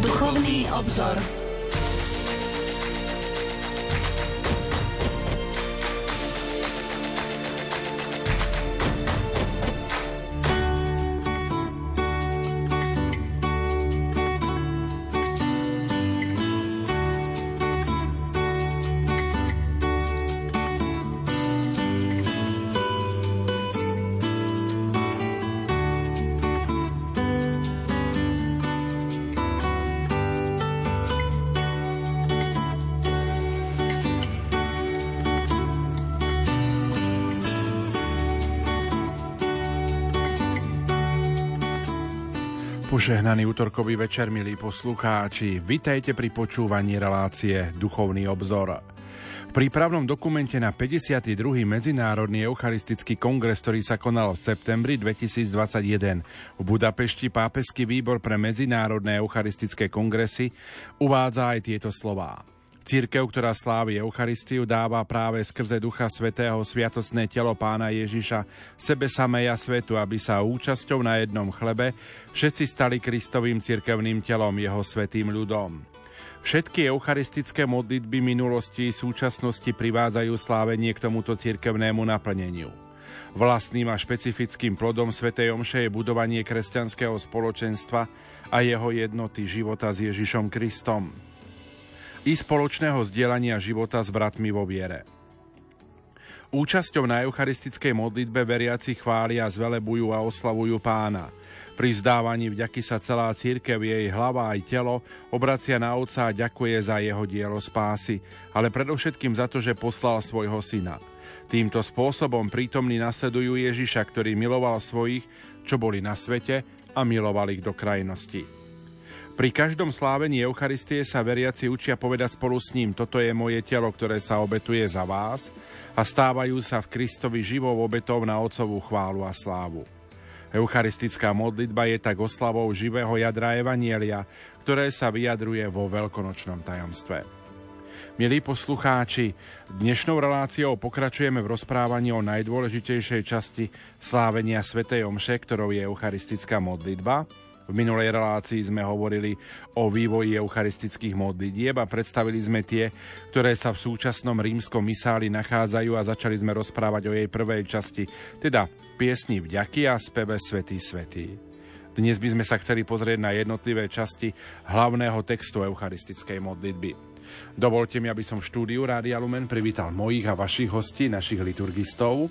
Duchovný obzor. Požehnaný útorkový večer, milí poslucháči. Vitajte pri počúvaní relácie Duchovný obzor. V prípravnom dokumente na 52. Medzinárodný eucharistický kongres, ktorý sa konal v septembri 2021 v Budapešti, pápežský výbor pre medzinárodné eucharistické kongresy uvádza aj tieto slová. Církev, ktorá slávi Eucharistiu, dáva práve skrze Ducha Svetého sviatosné telo pána Ježiša sebe samej a svetu, aby sa účasťou na jednom chlebe všetci stali Kristovým cirkevným telom, jeho svetým ľudom. Všetky eucharistické modlitby minulosti i súčasnosti privádzajú slávenie k tomuto cirkevnému naplneniu. Vlastným a špecifickým plodom Svetej Omše je budovanie kresťanského spoločenstva a jeho jednoty života s Ježišom Kristom i spoločného zdieľania života s bratmi vo viere. Účasťou na eucharistickej modlitbe veriaci chvália, zvelebujú a oslavujú pána. Pri vzdávaní vďaky sa celá církev, jej hlava aj telo obracia na Otca a ďakuje za jeho dielo spásy, ale predovšetkým za to, že poslal svojho syna. Týmto spôsobom prítomní nasledujú Ježiša, ktorý miloval svojich, čo boli na svete a miloval ich do krajnosti. Pri každom slávení Eucharistie sa veriaci učia povedať spolu s ním, toto je moje telo, ktoré sa obetuje za vás a stávajú sa v Kristovi živou obetou na Otcovú chválu a slávu. Eucharistická modlitba je tak oslavou živého jadra Evanielia, ktoré sa vyjadruje vo veľkonočnom tajomstve. Milí poslucháči, dnešnou reláciou pokračujeme v rozprávaní o najdôležitejšej časti slávenia Svetej Omše, ktorou je eucharistická modlitba – v minulej relácii sme hovorili o vývoji eucharistických modlitieb a predstavili sme tie, ktoré sa v súčasnom rímskom misáli nachádzajú a začali sme rozprávať o jej prvej časti, teda piesni vďaky a speve Svetý Svetý. Dnes by sme sa chceli pozrieť na jednotlivé časti hlavného textu eucharistickej modlitby. Dovolte mi, aby som v štúdiu Rádia Lumen privítal mojich a vašich hostí, našich liturgistov.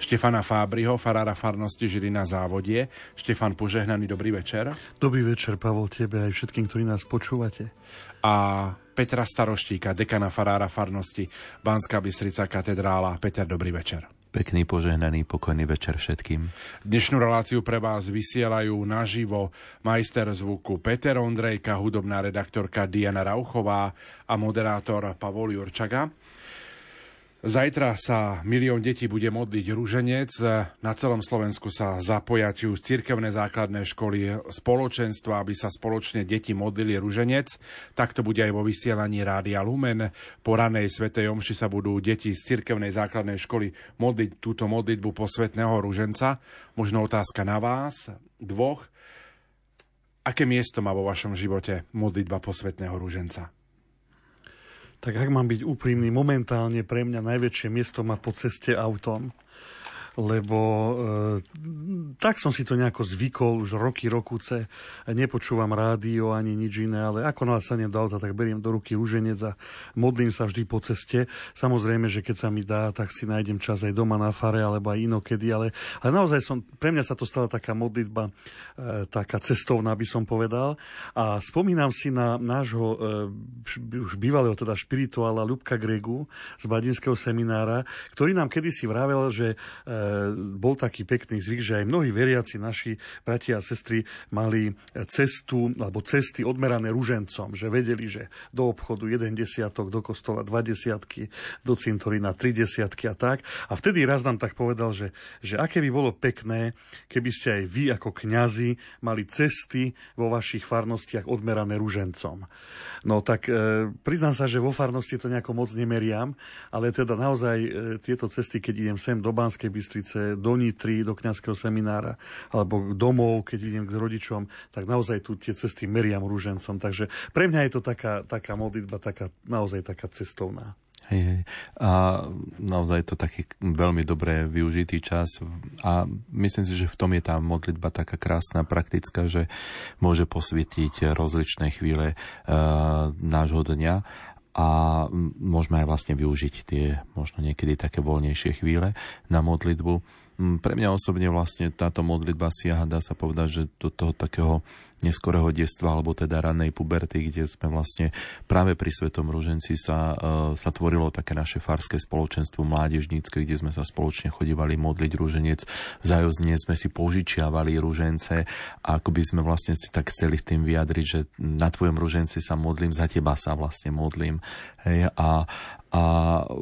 Štefana Fábriho, farára farnosti Žilina závodie. Štefan, požehnaný dobrý večer. Dobrý večer, Pavol, tebe aj všetkým, ktorí nás počúvate. A Petra Staroštíka, dekana farára farnosti Banská Bystrica katedrála. Peter, dobrý večer. Pekný, požehnaný, pokojný večer všetkým. Dnešnú reláciu pre vás vysielajú naživo majster zvuku Peter Ondrejka, hudobná redaktorka Diana Rauchová a moderátor Pavol Jurčaga. Zajtra sa milión detí bude modliť rúženec. Na celom Slovensku sa zapoja cirkevné základné školy spoločenstva, aby sa spoločne deti modlili rúženec. Tak to bude aj vo vysielaní Rádia Lumen. Po ranej svetej omši sa budú deti z cirkevnej základnej školy modliť túto modlitbu posvetného rúženca. Možno otázka na vás, dvoch. Aké miesto má vo vašom živote modlitba posvetného rúženca? Tak ak mám byť úprimný, momentálne pre mňa najväčšie miesto má po ceste autom lebo e, tak som si to nejako zvykol už roky, rokuce. Nepočúvam rádio ani nič iné, ale ako nasadnem do auta, tak beriem do ruky rúženec a modlím sa vždy po ceste. Samozrejme, že keď sa mi dá, tak si nájdem čas aj doma na fare alebo aj inokedy, ale, ale naozaj som, pre mňa sa to stala taká modlitba, e, taká cestovná by som povedal. A spomínam si na nášho e, už bývalého teda špirituála Ľubka Gregu z Badinského seminára, ktorý nám kedysi vravel, že e, bol taký pekný zvyk, že aj mnohí veriaci naši bratia a sestry mali cestu alebo cesty odmerané ružencom, že vedeli, že do obchodu jeden desiatok, do kostola dva desiatky, do cintorína tri desiatky a tak. A vtedy raz nám tak povedal, že, že aké by bolo pekné, keby ste aj vy ako kňazi mali cesty vo vašich farnostiach odmerané ružencom. No tak e, priznám sa, že vo farnosti to nejako moc nemeriam, ale teda naozaj e, tieto cesty, keď idem sem do Banskej Bystrice, do Nitry, do kňazského seminára, alebo domov, keď idem k rodičom, tak naozaj tu tie cesty meriam rúžencom. Takže pre mňa je to taká, taká modlitba, taká, naozaj taká cestovná. Hej, hej. A naozaj to taký veľmi dobre využitý čas a myslím si, že v tom je tá modlitba taká krásna, praktická, že môže posvietiť rozličné chvíle uh, nášho dňa a môžeme aj vlastne využiť tie možno niekedy také voľnejšie chvíle na modlitbu. Pre mňa osobne vlastne táto modlitba siaha, dá sa povedať, že do toho takého neskorého detstva, alebo teda rannej puberty, kde sme vlastne práve pri Svetom Ruženci sa, e, sa tvorilo také naše farské spoločenstvo mládežnícke, kde sme sa spoločne chodívali modliť rúženec. Vzájomne sme si požičiavali rúžence a ako by sme vlastne si tak chceli tým vyjadriť, že na tvojom rúženci sa modlím, za teba sa vlastne modlím. Hej, a, a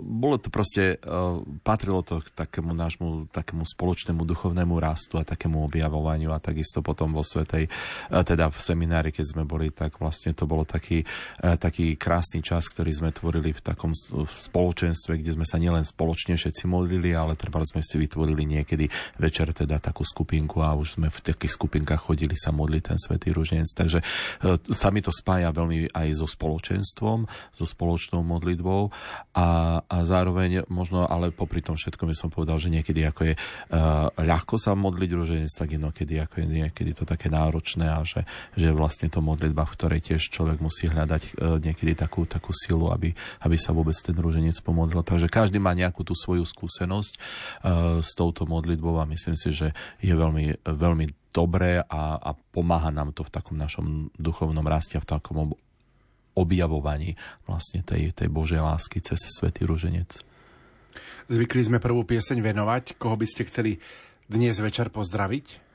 bolo to proste, uh, patrilo to k takému nášmu takému spoločnému duchovnému rastu a takému objavovaniu a takisto potom vo Svetej, uh, teda v seminári, keď sme boli, tak vlastne to bolo taký, uh, taký krásny čas, ktorý sme tvorili v takom spoločenstve, kde sme sa nielen spoločne všetci modlili, ale treba sme si vytvorili niekedy večer teda takú skupinku a už sme v takých skupinkách chodili sa modliť ten Svetý Ruženec. Takže uh, sa mi to spája veľmi aj so spoločenstvom, so spoločnou modlitbou a, a zároveň možno, ale popri tom všetkom by som povedal, že niekedy ako je uh, ľahko sa modliť ruženec, tak inokedy ako je niekedy to také náročné a že, že vlastne to modlitba, v ktorej tiež človek musí hľadať uh, niekedy takú, takú silu, aby, aby sa vôbec ten ruženec pomodlil. Takže každý má nejakú tú svoju skúsenosť uh, s touto modlitbou a myslím si, že je veľmi, veľmi dobré a, a pomáha nám to v takom našom duchovnom raste, v takom objavovaní vlastne tej, tej Božej lásky cez Svetý Ruženec. Zvykli sme prvú pieseň venovať. Koho by ste chceli dnes večer pozdraviť?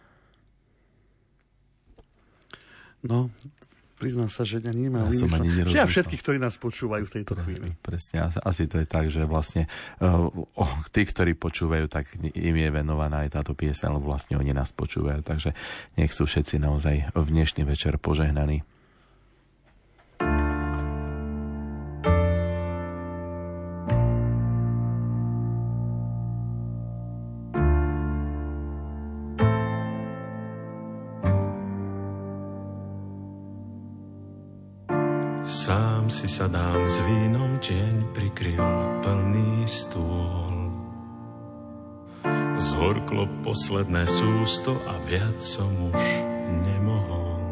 No, priznám sa, že ani nemám ja, som ani ja všetkých, ktorí nás počúvajú v tejto chvíli. Presne, asi to je tak, že vlastne uh, oh, tí, ktorí počúvajú, tak im je venovaná aj táto pieseň, lebo vlastne oni nás počúvajú, takže nech sú všetci naozaj v dnešný večer požehnaní. Si sadám s vínom, deň prikryl plný stôl. Zhorklo posledné sústo a viac som už nemohol.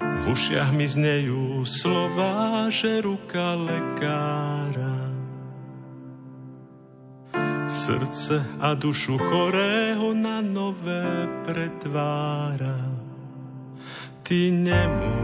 V ušiach mi znejú slova, že ruka lekára srdce a dušu chorého na nové pretvára. Ty nemôžeš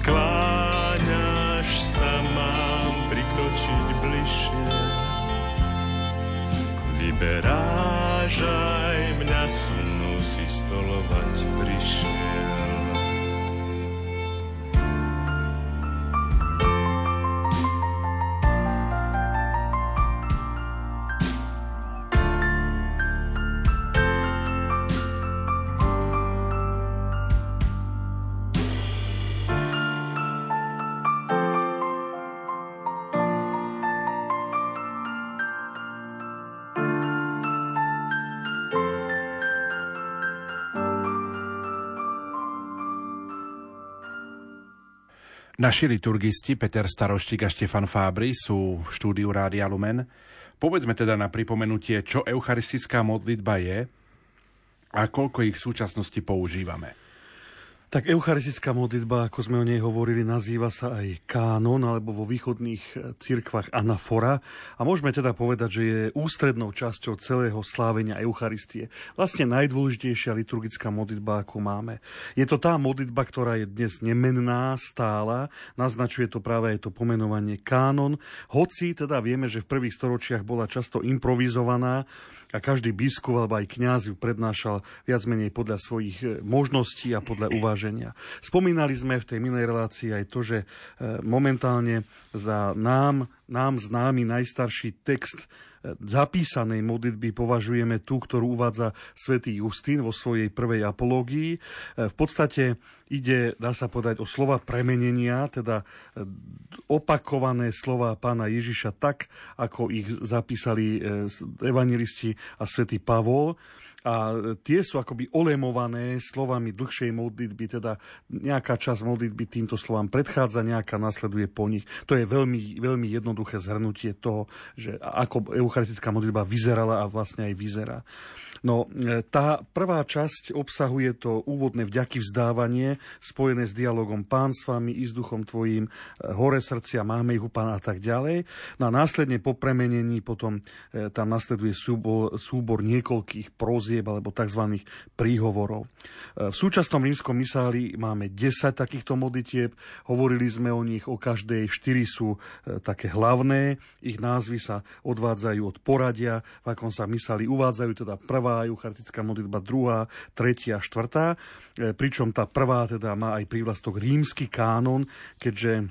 skláňaš sa, mám prikročiť bližšie. Vyberážaj mňa so mnou si stolovať prišiel. Naši liturgisti Peter Staroštík a Štefan Fábry sú v štúdiu Rádia Lumen. Povedzme teda na pripomenutie, čo eucharistická modlitba je a koľko ich v súčasnosti používame. Tak eucharistická modlitba, ako sme o nej hovorili, nazýva sa aj kánon, alebo vo východných e, cirkvách anafora. A môžeme teda povedať, že je ústrednou časťou celého slávenia Eucharistie. Vlastne najdôležitejšia liturgická modlitba, ako máme. Je to tá modlitba, ktorá je dnes nemenná, stála. Naznačuje to práve aj to pomenovanie kánon. Hoci teda vieme, že v prvých storočiach bola často improvizovaná a každý biskup alebo aj kňaz ju prednášal viac menej podľa svojich e, možností a podľa uváženia. Spomínali sme v tej minulej relácii aj to, že e, momentálne za nám, nám známy najstarší text zapísanej modlitby považujeme tú, ktorú uvádza svätý Justín vo svojej prvej apológii. E, v podstate ide, dá sa povedať, o slova premenenia, teda e, opakované slova pána Ježiša tak, ako ich zapísali e, evangelisti a svätý Pavol a tie sú akoby olemované slovami dlhšej modlitby, teda nejaká časť modlitby týmto slovám predchádza, nejaká nasleduje po nich. To je veľmi, veľmi jednoduché zhrnutie toho, že ako eucharistická modlitba vyzerala a vlastne aj vyzerá. No, e, tá prvá časť obsahuje to úvodné vďaky vzdávanie, spojené s dialogom Pán s vami i s duchom tvojím, e, hore srdcia, máme ich u Pána a tak ďalej. No a následne po premenení potom e, tam nasleduje súbor, súbor niekoľkých prozieb alebo tzv. príhovorov. V súčasnom rímskom misáli máme 10 takýchto modlitieb, hovorili sme o nich, o každej 4 sú také hlavné, ich názvy sa odvádzajú od poradia, v akom sa misáli uvádzajú, teda prvá prvá eucharistická modlitba, druhá, tretia, štvrtá, e, pričom tá prvá teda má aj prívlastok rímsky kánon, keďže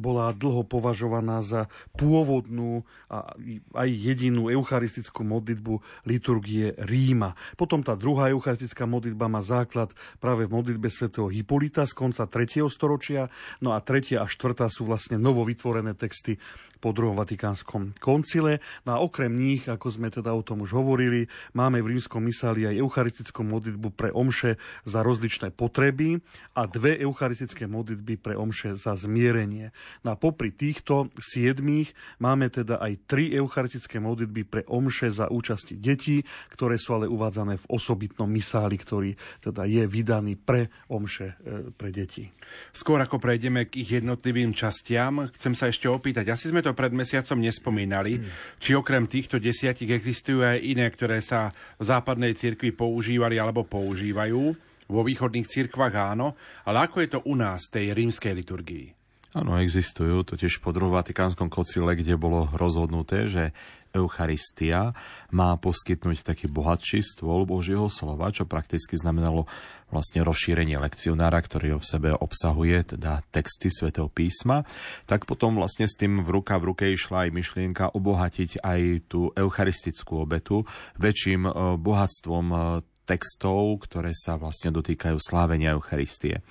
bola dlho považovaná za pôvodnú a aj jedinú eucharistickú modlitbu liturgie Ríma. Potom tá druhá eucharistická modlitba má základ práve v modlitbe svätého Hipolita z konca 3. storočia, no a tretia a štvrtá sú vlastne novovytvorené texty po druhom Vatikánskom koncile. No a okrem nich, ako sme teda o tom už hovorili, máme v rímskom misáli aj eucharistickú modlitbu pre omše za rozličné potreby a dve eucharistické modlitby pre omše za zmierenie. No a popri týchto siedmých máme teda aj tri eucharistické modlitby pre omše za účasti detí, ktoré sú ale uvádzané v osobitnom misáli, ktorý teda je vydaný pre omše e, pre deti. Skôr ako prejdeme k ich jednotlivým častiam, chcem sa ešte opýtať, asi sme to pred mesiacom nespomínali, mm. či okrem týchto desiatich existujú aj iné, ktoré sa v západnej cirkvi používali alebo používajú. Vo východných cirkvách áno, ale ako je to u nás, tej rímskej liturgii? Áno, existujú, totiž po druhom Vatikánskom kocile, kde bolo rozhodnuté, že Eucharistia má poskytnúť taký bohatší stôl Božieho slova, čo prakticky znamenalo vlastne rozšírenie lekcionára, ktorý v sebe obsahuje teda texty svätého písma, tak potom vlastne s tým v ruka v ruke išla aj myšlienka obohatiť aj tú eucharistickú obetu väčším eh, bohatstvom eh, textov, ktoré sa vlastne dotýkajú slávenia Eucharistie.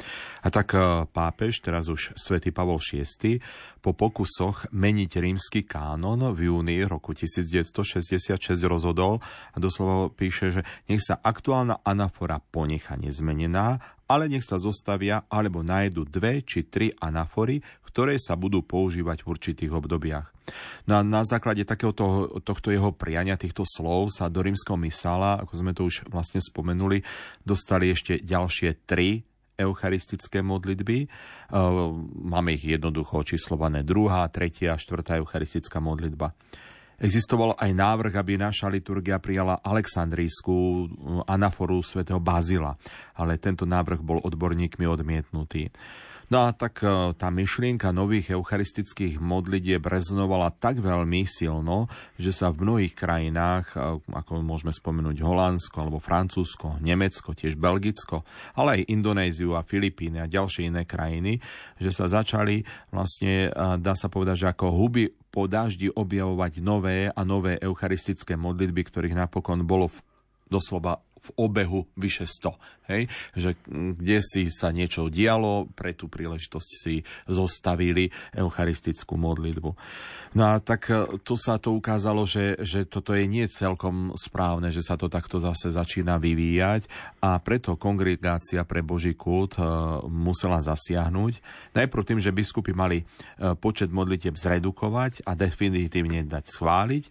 A tak e, pápež, teraz už svätý Pavol VI, po pokusoch meniť rímsky kánon v júni roku 1966 rozhodol a doslova píše, že nech sa aktuálna anafora ponecha nezmenená, ale nech sa zostavia alebo nájdu dve či tri anafory, ktoré sa budú používať v určitých obdobiach. No a na základe takéhoto, tohto jeho priania, týchto slov sa do rímskeho misála, ako sme to už vlastne spomenuli, dostali ešte ďalšie tri eucharistické modlitby. E, máme ich jednoducho očíslované druhá, tretia štvrtá eucharistická modlitba. Existoval aj návrh, aby naša liturgia prijala aleksandrijskú e, anaforu svätého Bazila, ale tento návrh bol odborníkmi odmietnutý. No a tak e, tá myšlienka nových eucharistických modlitieb rezonovala tak veľmi silno, že sa v mnohých krajinách, e, ako môžeme spomenúť Holandsko alebo Francúzsko, Nemecko, tiež Belgicko, ale aj Indonéziu a Filipíny a ďalšie iné krajiny, že sa začali vlastne, dá sa povedať, že ako huby po daždi objavovať nové a nové eucharistické modlitby, ktorých napokon bolo v doslova v obehu vyše 100. Hej? Že kde si sa niečo dialo, pre tú príležitosť si zostavili eucharistickú modlitbu. No a tak e, tu sa to ukázalo, že, že toto je nie celkom správne, že sa to takto zase začína vyvíjať a preto kongregácia pre Boží kult e, musela zasiahnuť. Najprv tým, že biskupy mali e, počet modlitieb zredukovať a definitívne dať schváliť.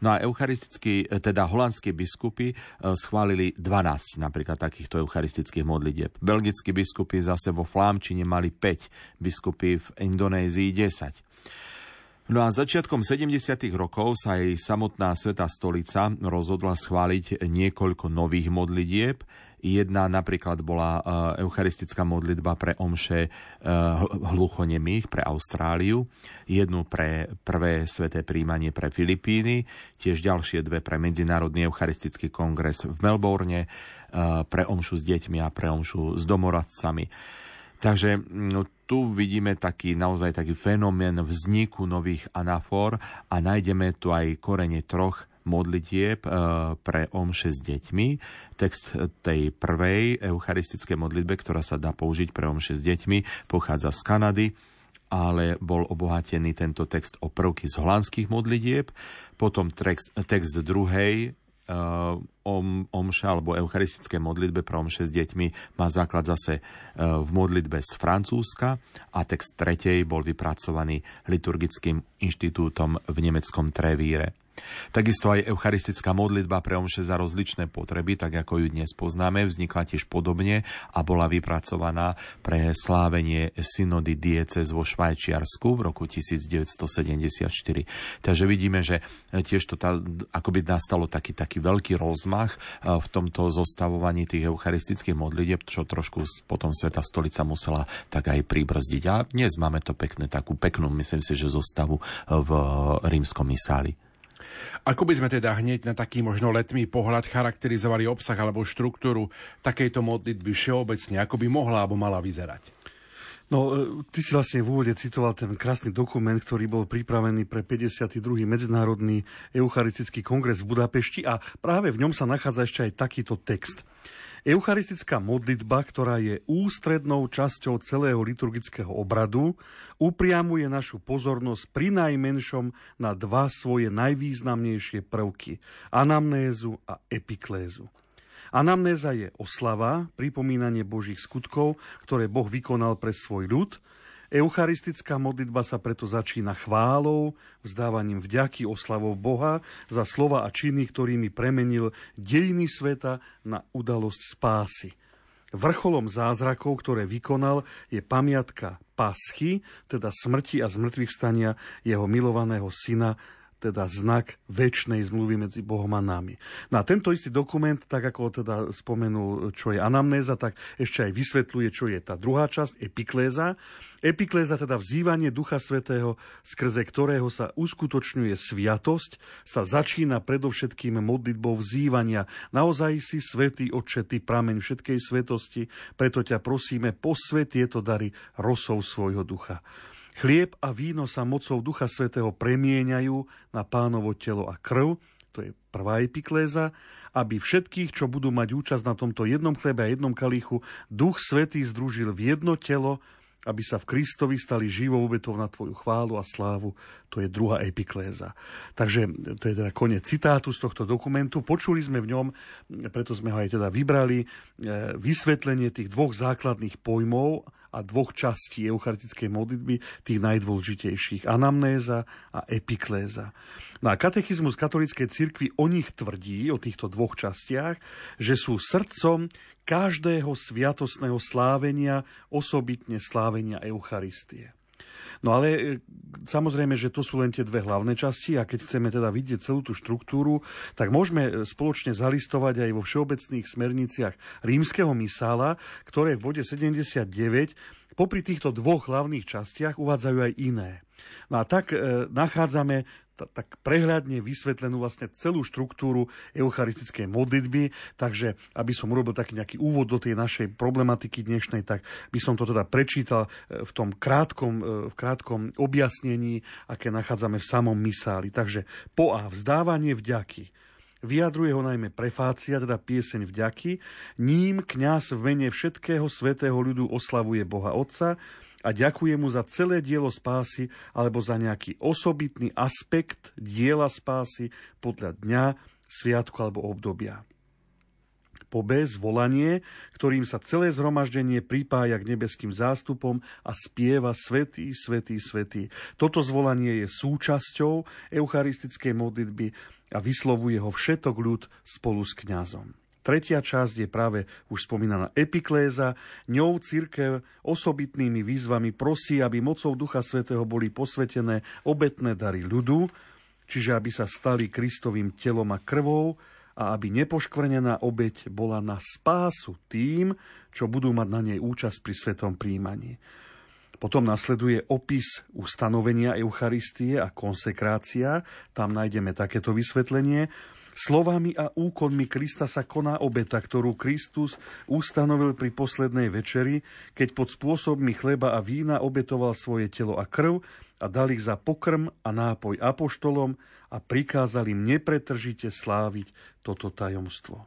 No a eucharistickí, teda holandskí biskupy schválili 12 napríklad takýchto eucharistických modlitieb. Belgickí biskupy zase vo Flámčine mali 5, biskupy v Indonézii 10. No a začiatkom 70. rokov sa aj samotná Sveta stolica rozhodla schváliť niekoľko nových modlitieb, Jedna napríklad bola e, eucharistická modlitba pre omše e, hluchonemých pre Austráliu, jednu pre prvé sveté príjmanie pre Filipíny, tiež ďalšie dve pre Medzinárodný eucharistický kongres v Melbourne, e, pre omšu s deťmi a pre omšu s domoradcami. Takže no, tu vidíme taký naozaj taký fenomén vzniku nových anafor a nájdeme tu aj korene troch modlitieb e, pre omše s deťmi. Text tej prvej eucharistickej modlitbe, ktorá sa dá použiť pre omše s deťmi, pochádza z Kanady, ale bol obohatený tento text o prvky z holandských modlitieb. Potom text, text druhej uh, omša alebo eucharistické modlitbe pre omše s deťmi má základ zase uh, v modlitbe z Francúzska a text tretej bol vypracovaný liturgickým inštitútom v nemeckom Trevíre. Takisto aj eucharistická modlitba pre omše za rozličné potreby, tak ako ju dnes poznáme, vznikla tiež podobne a bola vypracovaná pre slávenie synody diecez vo Švajčiarsku v roku 1974. Takže vidíme, že tiež to tá, akoby nastalo taký, taký veľký rozmach e, v tomto zostavovaní tých eucharistických modlitieb, čo trošku potom Sveta stolica musela tak aj pribrzdiť. A dnes máme to pekné, takú peknú, myslím si, že zostavu v rímskom misáli. Ako by sme teda hneď na taký možno letmý pohľad charakterizovali obsah alebo štruktúru takejto modlitby všeobecne, ako by mohla alebo mala vyzerať? No, e, ty si vlastne v úvode citoval ten krásny dokument, ktorý bol pripravený pre 52. Medzinárodný eucharistický kongres v Budapešti a práve v ňom sa nachádza ešte aj takýto text. Eucharistická modlitba, ktorá je ústrednou časťou celého liturgického obradu, upriamuje našu pozornosť pri najmenšom na dva svoje najvýznamnejšie prvky – anamnézu a epiklézu. Anamnéza je oslava, pripomínanie Božích skutkov, ktoré Boh vykonal pre svoj ľud – Eucharistická modlitba sa preto začína chválou, vzdávaním vďaky, oslavou Boha za slova a činy, ktorými premenil dejiny sveta na udalosť spásy. Vrcholom zázrakov, ktoré vykonal, je pamiatka paschy, teda smrti a zmrtvých stania jeho milovaného syna teda znak väčšnej zmluvy medzi Bohom a nami. No a tento istý dokument, tak ako teda spomenul, čo je anamnéza, tak ešte aj vysvetľuje, čo je tá druhá časť, epikléza. Epikléza teda vzývanie Ducha Svetého, skrze ktorého sa uskutočňuje sviatosť, sa začína predovšetkým modlitbou vzývania. Naozaj si svetý Otče, ty prameň všetkej svetosti, preto ťa prosíme, posvet tieto dary rosou svojho ducha. Chlieb a víno sa mocou Ducha Svetého premieňajú na pánovo telo a krv, to je prvá epikléza, aby všetkých, čo budú mať účasť na tomto jednom chlebe a jednom kalichu, Duch Svetý združil v jedno telo, aby sa v Kristovi stali živou obetou na tvoju chválu a slávu. To je druhá epikléza. Takže to je teda koniec citátu z tohto dokumentu. Počuli sme v ňom, preto sme ho aj teda vybrali, e, vysvetlenie tých dvoch základných pojmov a dvoch častí eucharistickej modlitby, tých najdôležitejších, anamnéza a epikléza. No a katechizmus katolíckej cirkvi o nich tvrdí, o týchto dvoch častiach, že sú srdcom každého sviatosného slávenia, osobitne slávenia Eucharistie. No ale e, samozrejme, že to sú len tie dve hlavné časti a keď chceme teda vidieť celú tú štruktúru, tak môžeme e, spoločne zalistovať aj vo všeobecných smerniciach rímskeho misála, ktoré v bode 79 popri týchto dvoch hlavných častiach uvádzajú aj iné. No a tak e, nachádzame tak prehľadne vysvetlenú vlastne celú štruktúru eucharistickej modlitby, takže aby som urobil taký nejaký úvod do tej našej problematiky dnešnej, tak by som to teda prečítal e, v tom krátkom, e, v krátkom objasnení, aké nachádzame v samom misáli. Takže po A vzdávanie vďaky. Vyjadruje ho najmä prefácia, teda pieseň vďaky. Ním kňaz v mene všetkého svetého ľudu oslavuje Boha Otca a ďakuje mu za celé dielo spásy alebo za nejaký osobitný aspekt diela spásy podľa dňa, sviatku alebo obdobia. Po B zvolanie, ktorým sa celé zhromaždenie pripája k nebeským zástupom a spieva Svetý, Svetý, Svetý. Toto zvolanie je súčasťou eucharistickej modlitby a vyslovuje ho všetok ľud spolu s kňazom. Tretia časť je práve už spomínaná epikléza. Ňou církev osobitnými výzvami prosí, aby mocou Ducha Svetého boli posvetené obetné dary ľudu, čiže aby sa stali Kristovým telom a krvou a aby nepoškvrnená obeť bola na spásu tým, čo budú mať na nej účasť pri svetom príjmaní. Potom nasleduje opis ustanovenia Eucharistie a konsekrácia. Tam nájdeme takéto vysvetlenie. Slovami a úkonmi Krista sa koná obeta, ktorú Kristus ustanovil pri poslednej večeri, keď pod spôsobmi chleba a vína obetoval svoje telo a krv a dal ich za pokrm a nápoj apoštolom a prikázal im nepretržite sláviť toto tajomstvo.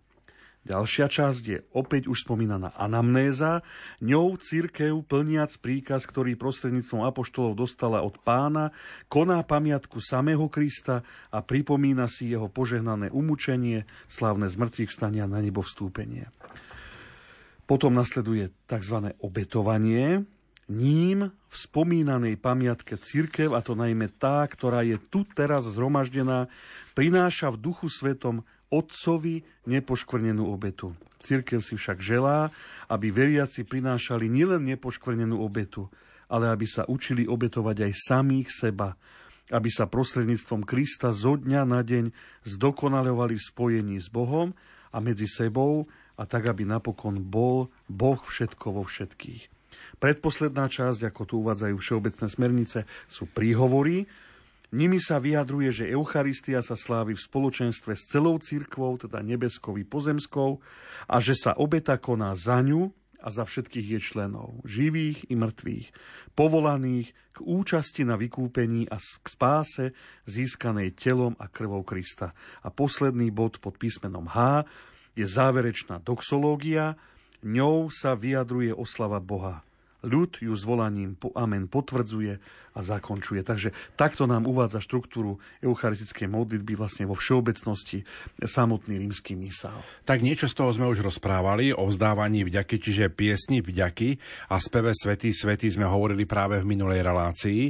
Ďalšia časť je opäť už spomínaná anamnéza. Ňou církev, plniac príkaz, ktorý prostredníctvom apoštolov dostala od pána, koná pamiatku samého Krista a pripomína si jeho požehnané umúčenie, slávne zmrtvých stania na nebo vstúpenie. Potom nasleduje tzv. obetovanie, ním v spomínanej pamiatke církev, a to najmä tá, ktorá je tu teraz zhromaždená, prináša v duchu svetom otcovi nepoškvrnenú obetu. Církev si však želá, aby veriaci prinášali nielen nepoškvrnenú obetu, ale aby sa učili obetovať aj samých seba, aby sa prostredníctvom Krista zo dňa na deň zdokonalovali v spojení s Bohom a medzi sebou a tak, aby napokon bol Boh všetko vo všetkých. Predposledná časť, ako tu uvádzajú všeobecné smernice, sú príhovory, Nimi sa vyjadruje, že Eucharistia sa slávi v spoločenstve s celou církvou, teda nebeskou i pozemskou, a že sa obeta koná za ňu a za všetkých jej členov, živých i mŕtvych, povolaných k účasti na vykúpení a k spáse získanej telom a krvou Krista. A posledný bod pod písmenom H je záverečná doxológia, ňou sa vyjadruje oslava Boha ľud ju zvolaním po amen potvrdzuje a zakončuje. Takže takto nám uvádza štruktúru eucharistickej modlitby vlastne vo všeobecnosti samotný rímsky misál. Tak niečo z toho sme už rozprávali o vzdávaní vďaky, čiže piesni vďaky a speve Svetý Svetý sme hovorili práve v minulej relácii.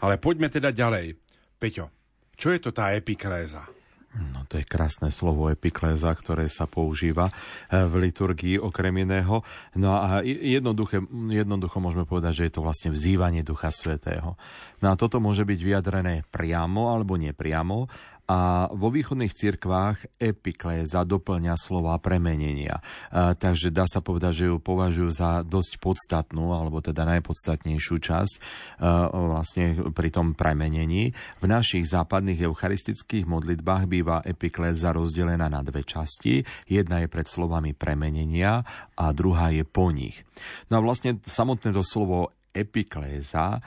Ale poďme teda ďalej. Peťo, čo je to tá epikréza? No to je krásne slovo epikléza, ktoré sa používa eh, v liturgii okrem iného. No a jednoducho, jednoducho môžeme povedať, že je to vlastne vzývanie Ducha Svetého. No a toto môže byť vyjadrené priamo alebo nepriamo a vo východných cirkvách epikléza doplňa slova premenenia. A, takže dá sa povedať, že ju považujú za dosť podstatnú, alebo teda najpodstatnejšiu časť a, vlastne pri tom premenení. V našich západných eucharistických modlitbách býva epikléza rozdelená na dve časti. Jedna je pred slovami premenenia a druhá je po nich. No a vlastne samotné to slovo epikléza e,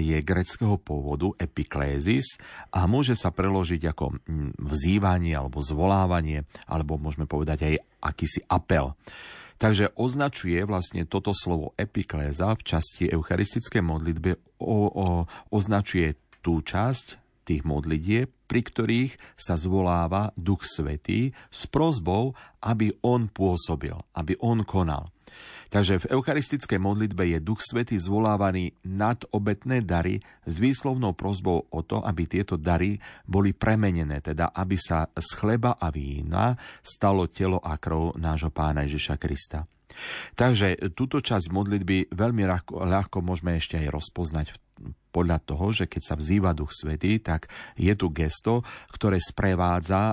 je greckého pôvodu epiklézis a môže sa preložiť ako mm, vzývanie alebo zvolávanie, alebo môžeme povedať aj akýsi apel. Takže označuje vlastne toto slovo epikléza v časti eucharistickej modlitby, o, o, označuje tú časť tých modlitieb, pri ktorých sa zvoláva Duch Svetý s prozbou, aby on pôsobil, aby on konal. Takže v eucharistickej modlitbe je Duch Svetý zvolávaný nad obetné dary s výslovnou prozbou o to, aby tieto dary boli premenené, teda aby sa z chleba a vína stalo telo a krv nášho pána Ježiša Krista. Takže túto časť modlitby veľmi ľahko, ľahko môžeme ešte aj rozpoznať podľa toho, že keď sa vzýva Duch Svetý, tak je tu gesto, ktoré sprevádza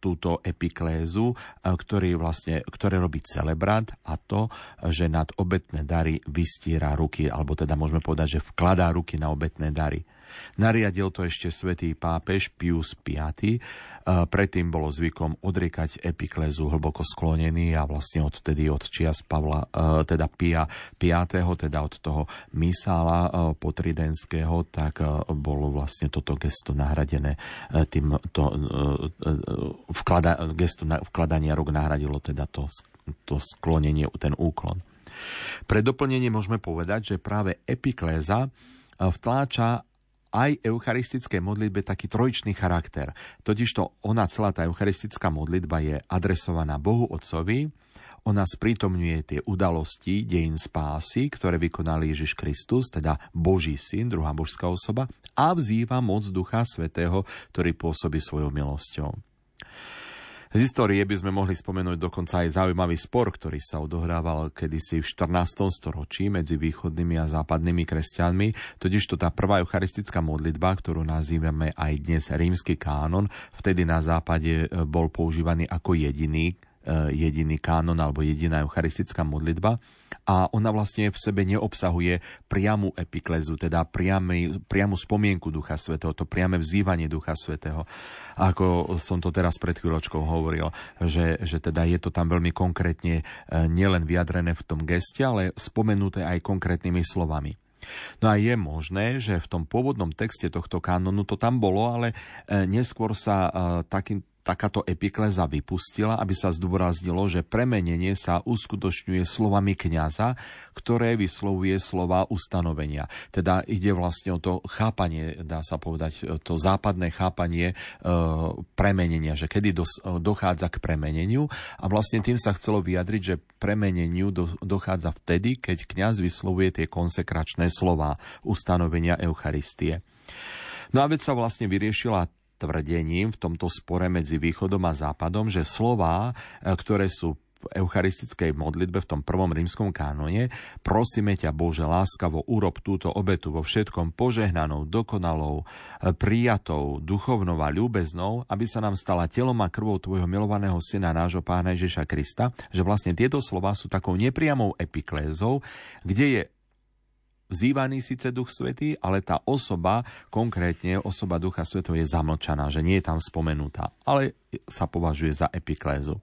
túto epiklézu, ktorý vlastne, ktoré robí celebrant a to, že nad obetné dary vystiera ruky, alebo teda môžeme povedať, že vkladá ruky na obetné dary. Nariadil to ešte svätý pápež Pius V. Predtým bolo zvykom odriekať epiklézu hlboko sklonený a vlastne odtedy od čias Pavla, teda Pia V. teda od toho misála potridenského, tak bolo vlastne toto gesto nahradené tým to, vklada, gesto vkladania rúk nahradilo teda to, to sklonenie, ten úklon. Pre doplnenie môžeme povedať, že práve epikléza vtláča aj eucharistické modlitbe taký trojičný charakter. Totižto ona, celá tá eucharistická modlitba je adresovaná Bohu Otcovi, ona sprítomňuje tie udalosti dejín spásy, ktoré vykonal Ježiš Kristus, teda Boží syn, druhá božská osoba, a vzýva moc Ducha Svetého, ktorý pôsobí svojou milosťou. Z histórie by sme mohli spomenúť dokonca aj zaujímavý spor, ktorý sa odohrával kedysi v 14. storočí medzi východnými a západnými kresťanmi, totiž to tá prvá eucharistická modlitba, ktorú nazývame aj dnes rímsky kánon, vtedy na západe e, bol používaný ako jediný e, jediný kánon alebo jediná eucharistická modlitba a ona vlastne v sebe neobsahuje priamu epiklezu, teda priamy, priamu spomienku Ducha Svetého, to priame vzývanie Ducha Svetého. Ako som to teraz pred chvíľočkou hovoril, že, že teda je to tam veľmi konkrétne e, nielen vyjadrené v tom geste, ale spomenuté aj konkrétnymi slovami. No a je možné, že v tom pôvodnom texte tohto kanonu to tam bolo, ale e, neskôr sa e, takým, takáto epikleza vypustila, aby sa zdôraznilo, že premenenie sa uskutočňuje slovami kňaza, ktoré vyslovuje slova ustanovenia. Teda ide vlastne o to chápanie, dá sa povedať, to západné chápanie e, premenenia, že kedy dos, dochádza k premeneniu a vlastne tým sa chcelo vyjadriť, že premeneniu do, dochádza vtedy, keď kňaz vyslovuje tie konsekračné slova ustanovenia Eucharistie. No a veď sa vlastne vyriešila tvrdením v tomto spore medzi východom a západom, že slová, e, ktoré sú v eucharistickej modlitbe v tom prvom rímskom kánone prosíme ťa Bože láskavo urob túto obetu vo všetkom požehnanou, dokonalou, e, prijatou, duchovnou a ľúbeznou, aby sa nám stala telom a krvou tvojho milovaného syna nášho pána Ježiša Krista, že vlastne tieto slova sú takou nepriamou epiklézou, kde je vzývaný síce Duch Svetý, ale tá osoba, konkrétne osoba Ducha Svetého je zamlčaná, že nie je tam spomenutá, ale sa považuje za epiklézu.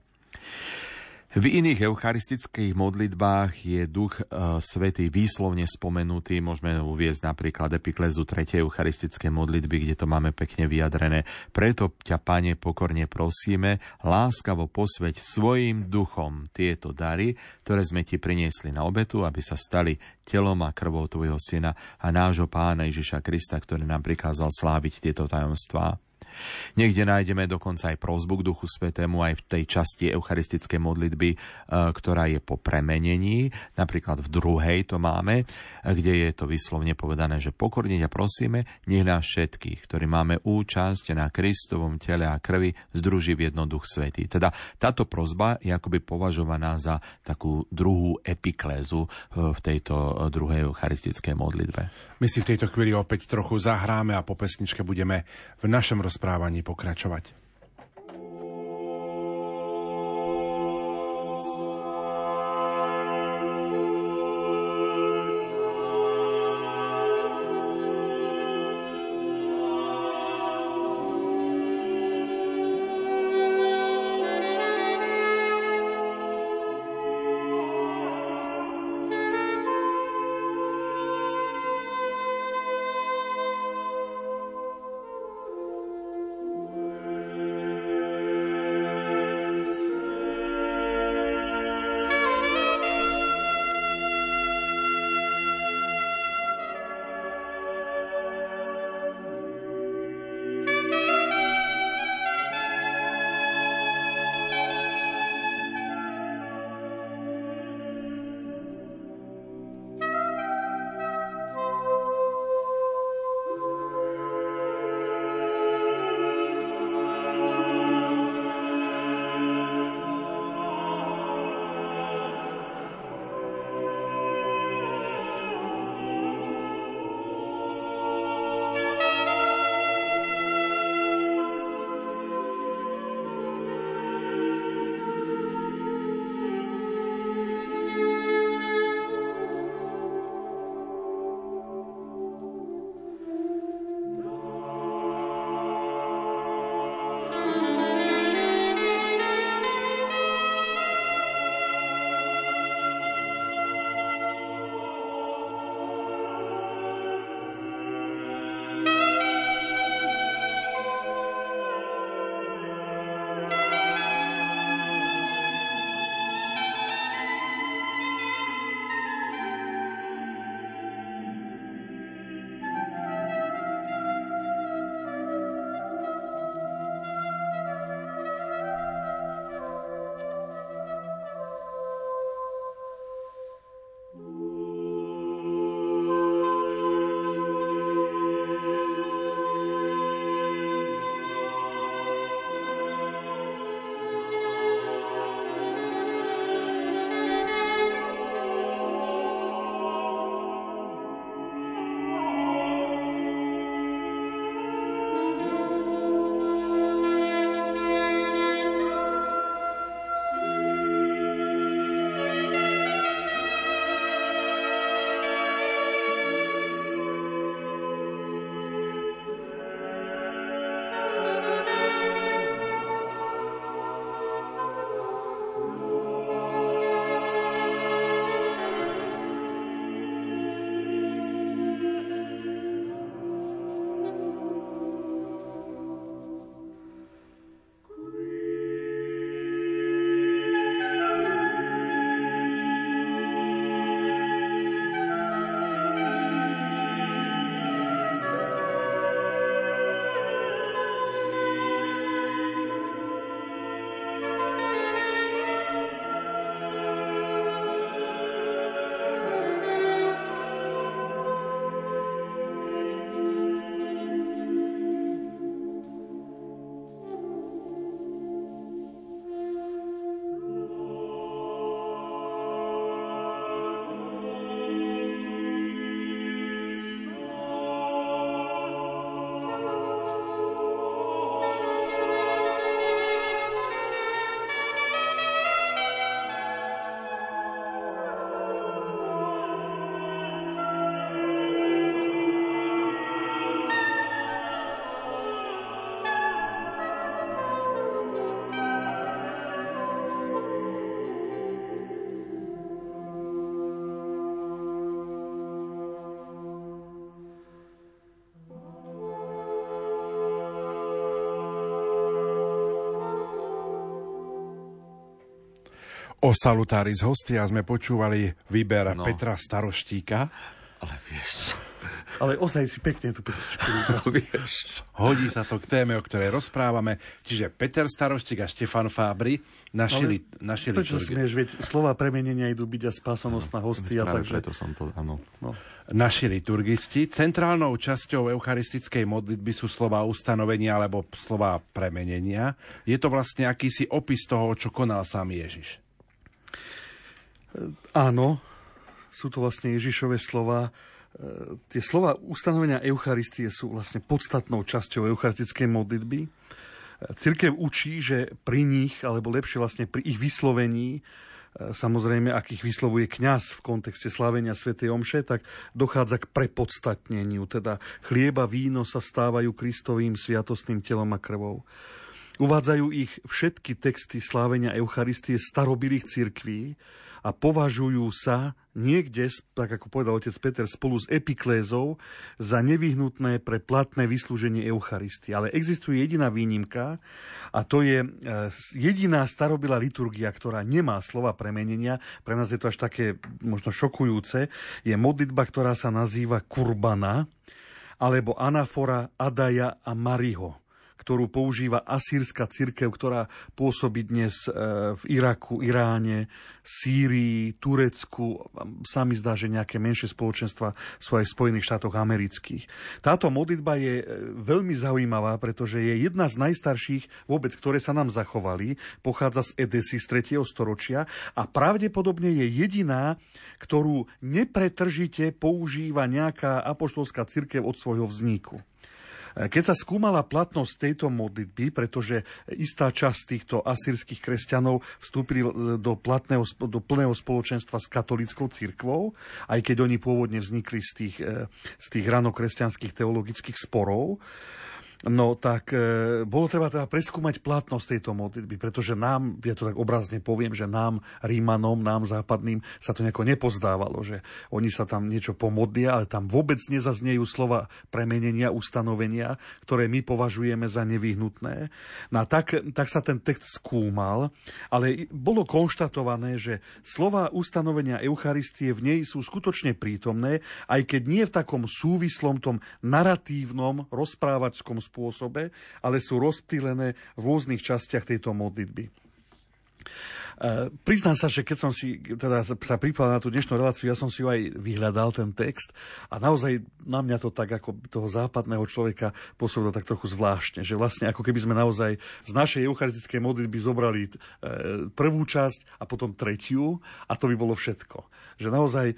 V iných eucharistických modlitbách je Duch e, Svetý výslovne spomenutý. Môžeme uviezť napríklad epiklezu 3. eucharistické modlitby, kde to máme pekne vyjadrené. Preto ťa, Pane, pokorne prosíme, láskavo posveť svojim duchom tieto dary, ktoré sme ti priniesli na obetu, aby sa stali telom a krvou tvojho syna a nášho pána Ježiša Krista, ktorý nám prikázal sláviť tieto tajomstvá. Niekde nájdeme dokonca aj prozbu k Duchu Svetému aj v tej časti eucharistickej modlitby, e, ktorá je po premenení. Napríklad v druhej to máme, e, kde je to vyslovne povedané, že pokorne ťa prosíme, nech nás všetkých, ktorí máme účasť na Kristovom tele a krvi, združí v jedno Duch Svetý. Teda táto prozba je akoby považovaná za takú druhú epiklézu e, v tejto druhej eucharistickej modlitbe. My si v tejto chvíli opäť trochu zahráme a po pesničke budeme v našom rozprávaní pokračovať. O salutári z hostia sme počúvali výber no. Petra Staroštíka. Ale vieš Ale ozaj si pekne tú pesničku vieš. Hodí sa to k téme, o ktorej rozprávame. Čiže Peter Staroštík a Štefan Fábry našili, Ale našili prečo smieš, veď slova premenenia idú byť a spásanosť na hostia. No, takže... preto som to, áno. No. Naši liturgisti. Centrálnou časťou eucharistickej modlitby sú slova ustanovenia alebo slova premenenia. Je to vlastne akýsi opis toho, čo konal sám Ježiš. Áno, sú to vlastne Ježišové slova. E, tie slova ustanovenia Eucharistie sú vlastne podstatnou časťou eucharistickej modlitby. E, Cirkev učí, že pri nich, alebo lepšie vlastne pri ich vyslovení, e, samozrejme, ak ich vyslovuje kňaz v kontexte slávenia svätej Omše, tak dochádza k prepodstatneniu, teda chlieba, víno sa stávajú Kristovým sviatostným telom a krvou. Uvádzajú ich všetky texty slávenia Eucharistie starobilých cirkví, a považujú sa niekde, tak ako povedal otec Peter, spolu s epiklézou za nevyhnutné pre platné vyslúženie Eucharistie. Ale existuje jediná výnimka a to je e, jediná starobila liturgia, ktorá nemá slova premenenia. Pre nás je to až také možno šokujúce. Je modlitba, ktorá sa nazýva kurbana alebo anafora Adaja a Mariho ktorú používa asýrska cirkev, ktorá pôsobí dnes e, v Iraku, Iráne, Sýrii, Turecku. Sa mi zdá, že nejaké menšie spoločenstva sú aj v Spojených štátoch amerických. Táto modlitba je e, veľmi zaujímavá, pretože je jedna z najstarších vôbec, ktoré sa nám zachovali. Pochádza z Edesy z 3. storočia a pravdepodobne je jediná, ktorú nepretržite používa nejaká apoštolská cirkev od svojho vzniku. Keď sa skúmala platnosť tejto modlitby, pretože istá časť týchto asýrskych kresťanov vstúpili e, do, platného, do plného spoločenstva s katolickou cirkvou, aj keď oni pôvodne vznikli z tých, e, z tých ranokresťanských teologických sporov, No tak e, bolo treba teda preskúmať platnosť tejto modlitby, pretože nám, ja to tak obrazne poviem, že nám, Rímanom, nám západným, sa to nejako nepozdávalo, že oni sa tam niečo pomodlia, ale tam vôbec nezaznejú slova premenenia, ustanovenia, ktoré my považujeme za nevyhnutné. No a tak, tak sa ten text skúmal, ale bolo konštatované, že slova ustanovenia Eucharistie v nej sú skutočne prítomné, aj keď nie v takom súvislom, tom naratívnom, rozprávačskom spôsobe, ale sú rozptýlené v rôznych častiach tejto modlitby. Uh, priznám sa, že keď som si teda sa pripravil na tú dnešnú reláciu, ja som si aj vyhľadal ten text a naozaj na mňa to tak ako toho západného človeka pôsobilo tak trochu zvláštne, že vlastne ako keby sme naozaj z našej eucharistickej modlitby zobrali uh, prvú časť a potom tretiu a to by bolo všetko že naozaj e,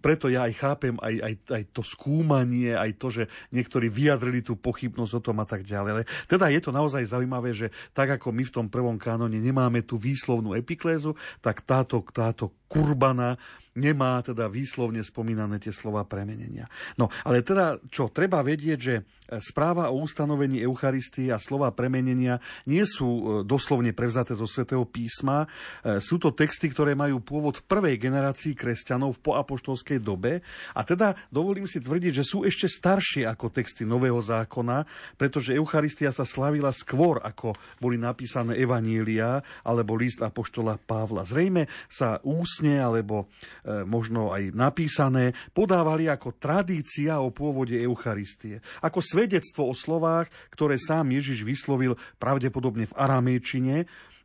preto ja aj chápem aj, aj, aj to skúmanie, aj to, že niektorí vyjadrili tú pochybnosť o tom a tak ďalej. Ale teda je to naozaj zaujímavé, že tak ako my v tom prvom kánone nemáme tú výslovnú epiklézu, tak táto, táto kurbana nemá teda výslovne spomínané tie slova premenenia. No, ale teda, čo treba vedieť, že správa o ustanovení Eucharistie a slova premenenia nie sú e, doslovne prevzaté zo svätého písma. E, sú to texty, ktoré majú pôvod v prvej generácii kresťanov v poapoštolskej dobe a teda dovolím si tvrdiť, že sú ešte staršie ako texty Nového zákona, pretože Eucharistia sa slavila skôr, ako boli napísané Evanielia alebo list apoštola Pavla. Zrejme sa úsne alebo E, možno aj napísané, podávali ako tradícia o pôvode Eucharistie. Ako svedectvo o slovách, ktoré sám Ježiš vyslovil pravdepodobne v aramejčine,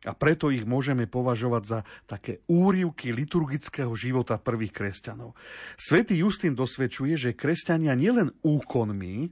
a preto ich môžeme považovať za také úrivky liturgického života prvých kresťanov. Svetý Justín dosvedčuje, že kresťania nielen úkonmi,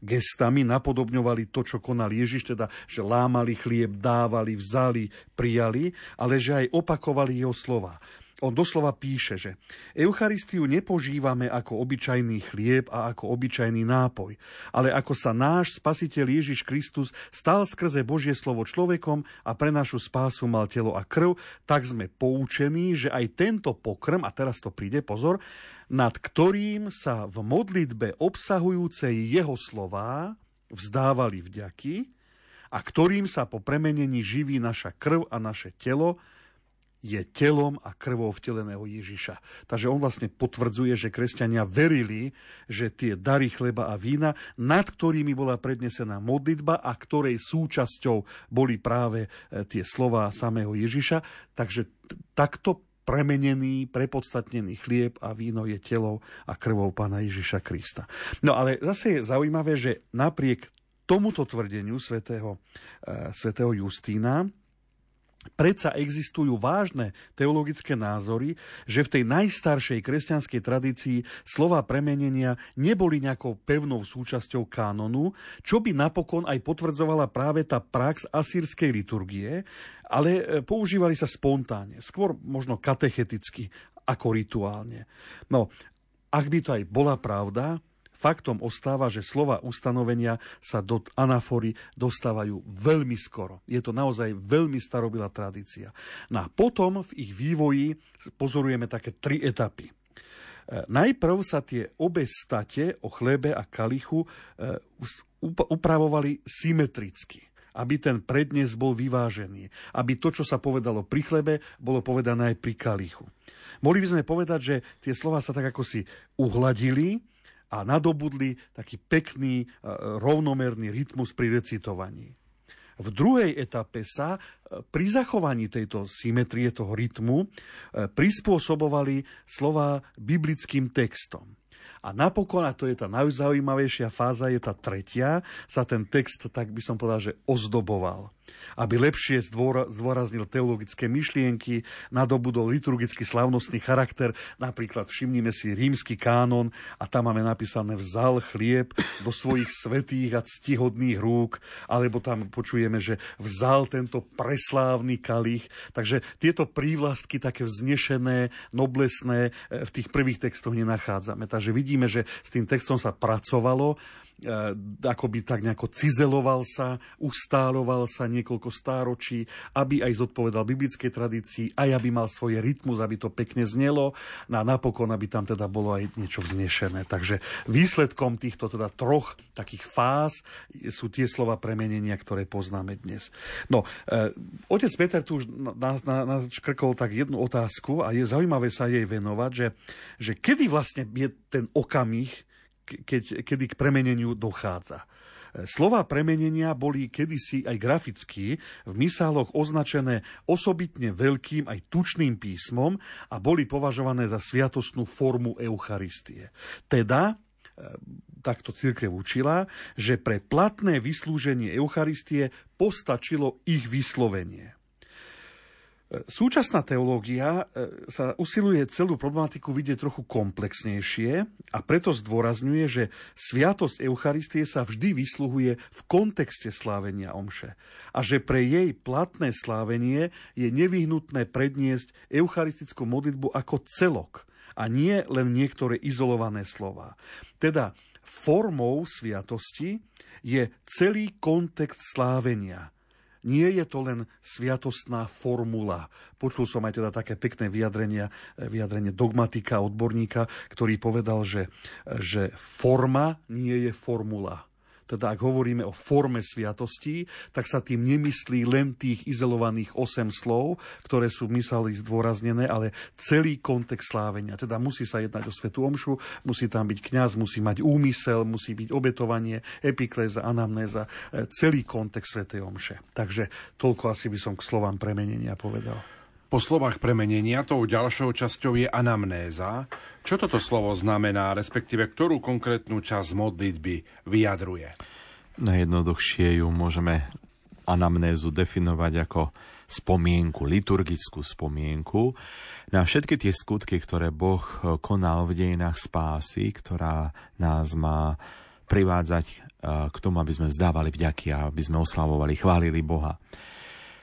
gestami napodobňovali to, čo konal Ježiš, teda, že lámali chlieb, dávali, vzali, prijali, ale že aj opakovali jeho slova on doslova píše, že Eucharistiu nepožívame ako obyčajný chlieb a ako obyčajný nápoj, ale ako sa náš spasiteľ Ježiš Kristus stal skrze Božie slovo človekom a pre našu spásu mal telo a krv, tak sme poučení, že aj tento pokrm, a teraz to príde, pozor, nad ktorým sa v modlitbe obsahujúcej jeho slová vzdávali vďaky a ktorým sa po premenení živí naša krv a naše telo, je telom a krvou vteleného Ježiša. Takže on vlastne potvrdzuje, že kresťania verili, že tie dary chleba a vína, nad ktorými bola prednesená modlitba a ktorej súčasťou boli práve e, tie slova samého Ježiša, takže takto premenený, prepodstatnený chlieb a víno je telou a krvou pána Ježiša Krista. No ale zase je zaujímavé, že napriek tomuto tvrdeniu svätého, e, svätého Justína, Predsa existujú vážne teologické názory, že v tej najstaršej kresťanskej tradícii slova premenenia neboli nejakou pevnou súčasťou kánonu, čo by napokon aj potvrdzovala práve tá prax asýrskej liturgie, ale e, používali sa spontánne, skôr možno katecheticky ako rituálne. No, ak by to aj bola pravda, Faktom ostáva, že slova ustanovenia sa do anafory dostávajú veľmi skoro. Je to naozaj veľmi starobilá tradícia. No a potom v ich vývoji pozorujeme také tri etapy. E, najprv sa tie obe state o chlebe a kalichu e, upravovali symetricky aby ten prednes bol vyvážený. Aby to, čo sa povedalo pri chlebe, bolo povedané aj pri kalichu. Mohli by sme povedať, že tie slova sa tak ako si uhladili a nadobudli taký pekný, e, rovnomerný rytmus pri recitovaní. V druhej etape sa e, pri zachovaní tejto symetrie, toho rytmu, e, prispôsobovali slova biblickým textom. A napokon, a to je tá najzaujímavejšia fáza, je tá tretia, sa ten text, tak by som povedal, že ozdoboval aby lepšie zdôraznil teologické myšlienky, nadobudol liturgicky slavnostný charakter. Napríklad všimnime si rímsky kánon a tam máme napísané vzal chlieb do svojich svetých a ctihodných rúk, alebo tam počujeme, že vzal tento preslávny kalich. Takže tieto prívlastky také vznešené, noblesné e, v tých prvých textoch nenachádzame. Takže vidíme, že s tým textom sa pracovalo E, akoby tak nejako cizeloval sa, ustáloval sa niekoľko stáročí, aby aj zodpovedal biblickej tradícii, aj aby mal svoj rytmus, aby to pekne znelo no a napokon, aby tam teda bolo aj niečo vznešené. Takže výsledkom týchto teda troch takých fáz sú tie slova premenenia, ktoré poznáme dnes. No, e, otec Peter tu už na, na, na škrkol tak jednu otázku a je zaujímavé sa jej venovať, že, že kedy vlastne je ten okamih, keď, kedy k premeneniu dochádza. Slova premenenia boli kedysi aj graficky v misáloch označené osobitne veľkým aj tučným písmom a boli považované za sviatostnú formu Eucharistie. Teda e, takto církev učila, že pre platné vyslúženie Eucharistie postačilo ich vyslovenie. Súčasná teológia e, sa usiluje celú problematiku vidieť trochu komplexnejšie a preto zdôrazňuje, že sviatosť Eucharistie sa vždy vysluhuje v kontexte slávenia omše a že pre jej platné slávenie je nevyhnutné predniesť eucharistickú modlitbu ako celok a nie len niektoré izolované slova. Teda formou sviatosti je celý kontext slávenia – nie je to len sviatostná formula. Počul som aj teda také pekné vyjadrenia, vyjadrenie dogmatika, odborníka, ktorý povedal, že, že forma nie je formula teda ak hovoríme o forme sviatostí, tak sa tým nemyslí len tých izolovaných 8 slov, ktoré sú mysali zdôraznené, ale celý kontext slávenia. Teda musí sa jednať o svetú omšu, musí tam byť kňaz, musí mať úmysel, musí byť obetovanie, epikléza, anamnéza, e, celý kontext svetej omše. Takže toľko asi by som k slovám premenenia povedal. Po slovách premenenia tou ďalšou časťou je anamnéza. Čo toto slovo znamená, respektíve ktorú konkrétnu časť modlitby vyjadruje? Najjednoduchšie ju môžeme anamnézu definovať ako spomienku, liturgickú spomienku na všetky tie skutky, ktoré Boh konal v dejinách spásy, ktorá nás má privádzať eh, k tomu, aby sme vzdávali vďaky a aby sme oslavovali, chválili Boha.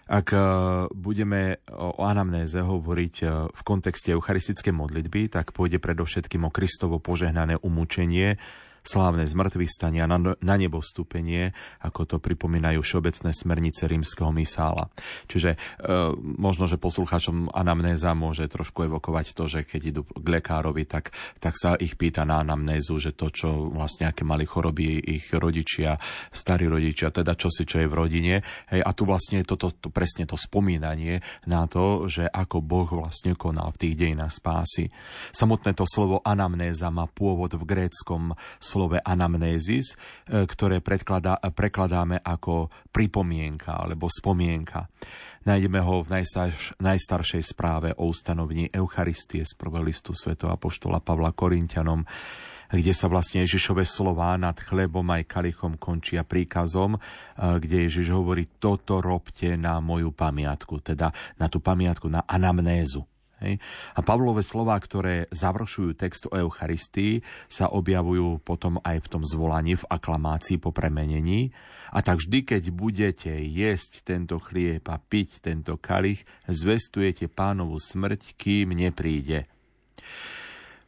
Ak e, budeme o anamnéze hovoriť e, v kontexte eucharistickej modlitby, tak pôjde predovšetkým o Kristovo požehnané umúčenie, slávne zmrtvých stania na, na nebo vstúpenie, ako to pripomínajú všeobecné smernice rímskeho misála. Čiže e, možno, že poslucháčom anamnéza môže trošku evokovať to, že keď idú k lekárovi, tak, tak sa ich pýta na anamnézu, že to, čo vlastne aké mali choroby ich rodičia, starí rodičia, teda čo si čo je v rodine. Hej, a tu vlastne toto, to, presne to spomínanie na to, že ako Boh vlastne konal v tých dejinách spásy. Samotné to slovo anamnéza má pôvod v gréckom slove anamnézis, e, ktoré prekladáme ako pripomienka alebo spomienka. Nájdeme ho v najstarš, najstaršej správe o ustanovení Eucharistie z prvého listu svätého Apoštola Pavla Korintianom, kde sa vlastne Ježišové slová nad chlebom aj kalichom končia príkazom, kde Ježiš hovorí, toto robte na moju pamiatku, teda na tú pamiatku, na anamnézu. Hej. A Pavlové slova, ktoré završujú text o Eucharistii, sa objavujú potom aj v tom zvolaní, v aklamácii po premenení. A tak vždy, keď budete jesť tento chlieb a piť tento kalich, zvestujete pánovu smrť, kým nepríde.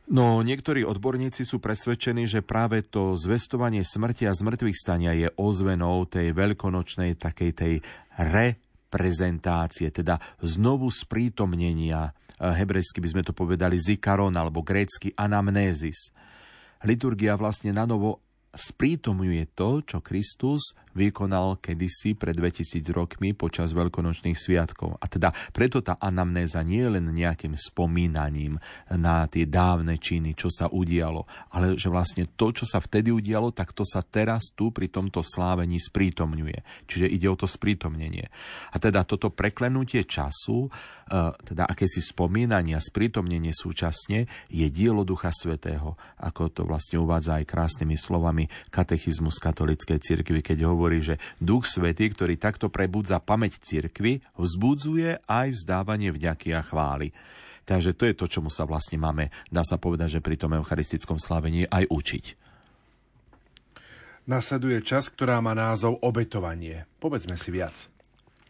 No, niektorí odborníci sú presvedčení, že práve to zvestovanie smrti a zmrtvých stania je ozvenou tej veľkonočnej takej tej reprezentácie, teda znovu sprítomnenia hebrejsky by sme to povedali zikaron alebo grécky anamnézis. Liturgia vlastne na novo sprítomňuje to, čo Kristus vykonal kedysi pred 2000 rokmi počas veľkonočných sviatkov. A teda preto tá anamnéza nie je len nejakým spomínaním na tie dávne činy, čo sa udialo, ale že vlastne to, čo sa vtedy udialo, tak to sa teraz tu pri tomto slávení sprítomňuje. Čiže ide o to sprítomnenie. A teda toto preklenutie času, e, teda akési spomínania, sprítomnenie súčasne, je dielo Ducha Svetého, ako to vlastne uvádza aj krásnymi slovami slovami katechizmus katolíckej cirkvi, keď hovorí, že Duch Svetý, ktorý takto prebudza pamäť cirkvi, vzbudzuje aj vzdávanie vďaky a chvály. Takže to je to, čomu sa vlastne máme, dá sa povedať, že pri tom eucharistickom slávení aj učiť. Nasleduje čas, ktorá má názov obetovanie. Povedzme si viac.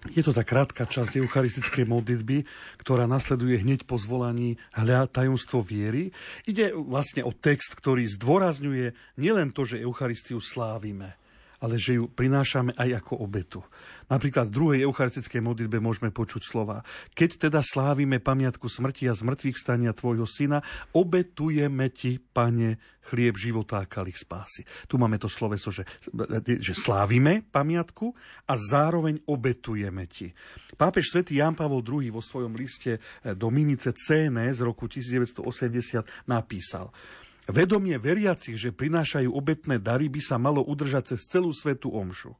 Je to tá krátka časť eucharistickej modlitby, ktorá nasleduje hneď po zvolaní hľa tajomstvo viery. Ide vlastne o text, ktorý zdôrazňuje nielen to, že Eucharistiu slávime, ale že ju prinášame aj ako obetu. Napríklad v druhej eucharistickej modlitbe môžeme počuť slova. Keď teda slávime pamiatku smrti a zmrtvých stania tvojho syna, obetujeme ti, pane, chlieb života a kalich spásy. Tu máme to sloveso, že, že slávime pamiatku a zároveň obetujeme ti. Pápež svätý Jan Pavol II vo svojom liste Dominice CN z roku 1980 napísal Vedomie veriacich, že prinášajú obetné dary, by sa malo udržať cez celú svetu omšu.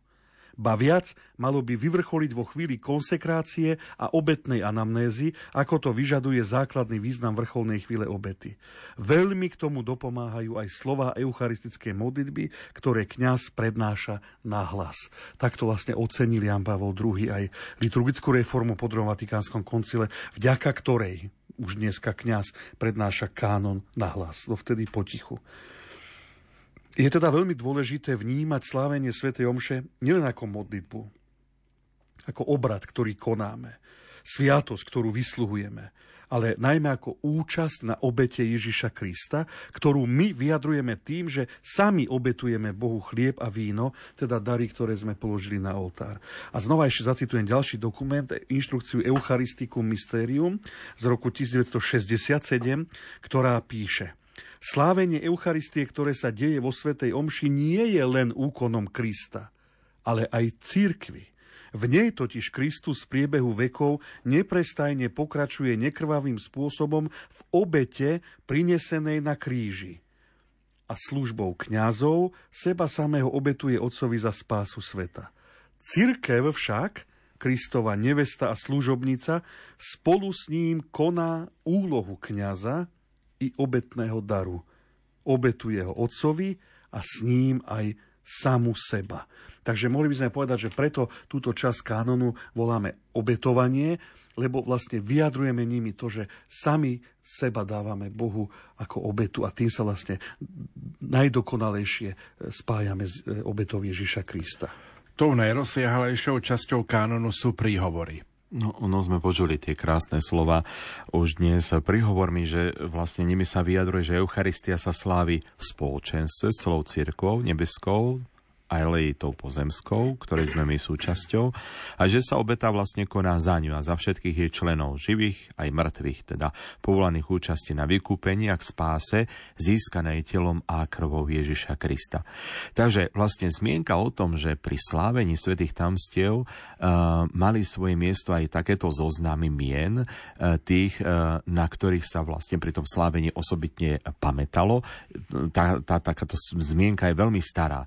Ba viac, malo by vyvrcholiť vo chvíli konsekrácie a obetnej anamnézy, ako to vyžaduje základný význam vrcholnej chvíle obety. Veľmi k tomu dopomáhajú aj slova eucharistickej modlitby, ktoré kňaz prednáša na hlas. Takto vlastne ocenil Jan Pavol II aj liturgickú reformu po druhom Vatikánskom koncile, vďaka ktorej už dneska kňaz prednáša kánon na hlas, dovtedy potichu. Je teda veľmi dôležité vnímať slávenie svätej Omše nielen ako modlitbu, ako obrad, ktorý konáme, sviatosť, ktorú vysluhujeme, ale najmä ako účasť na obete Ježiša Krista, ktorú my vyjadrujeme tým, že sami obetujeme Bohu chlieb a víno, teda dary, ktoré sme položili na oltár. A znova ešte zacitujem ďalší dokument, inštrukciu Eucharisticum Mysterium z roku 1967, ktorá píše – Slávenie Eucharistie, ktoré sa deje vo Svetej Omši, nie je len úkonom Krista, ale aj církvy. V nej totiž Kristus v priebehu vekov neprestajne pokračuje nekrvavým spôsobom v obete prinesenej na kríži. A službou kňazov seba samého obetuje Otcovi za spásu sveta. Cirkev však, Kristova nevesta a služobnica, spolu s ním koná úlohu kňaza, i obetného daru. Obetuje ho otcovi a s ním aj samu seba. Takže mohli by sme povedať, že preto túto časť kánonu voláme obetovanie, lebo vlastne vyjadrujeme nimi to, že sami seba dávame Bohu ako obetu a tým sa vlastne najdokonalejšie spájame s e, obetou Ježiša Krista. Tou najrozsiahlejšou časťou kánonu sú príhovory. No, ono sme počuli tie krásne slova už dnes. Prihovor mi, že vlastne nimi sa vyjadruje, že Eucharistia sa slávi v spoločenstve s celou církvou nebeskou, aj tou pozemskou, ktorej sme my súčasťou, a že sa obeta vlastne koná za ňu a za všetkých jej členov, živých aj mŕtvych, teda povolaných účasti na vykúpení a k spáse, získanej telom a krvou Ježiša Krista. Takže vlastne zmienka o tom, že pri slávení svätých tamstiev uh, mali svoje miesto aj takéto zoznamy mien, uh, tých, uh, na ktorých sa vlastne pri tom slávení osobitne pamätalo. Tá, tá, takáto zmienka je veľmi stará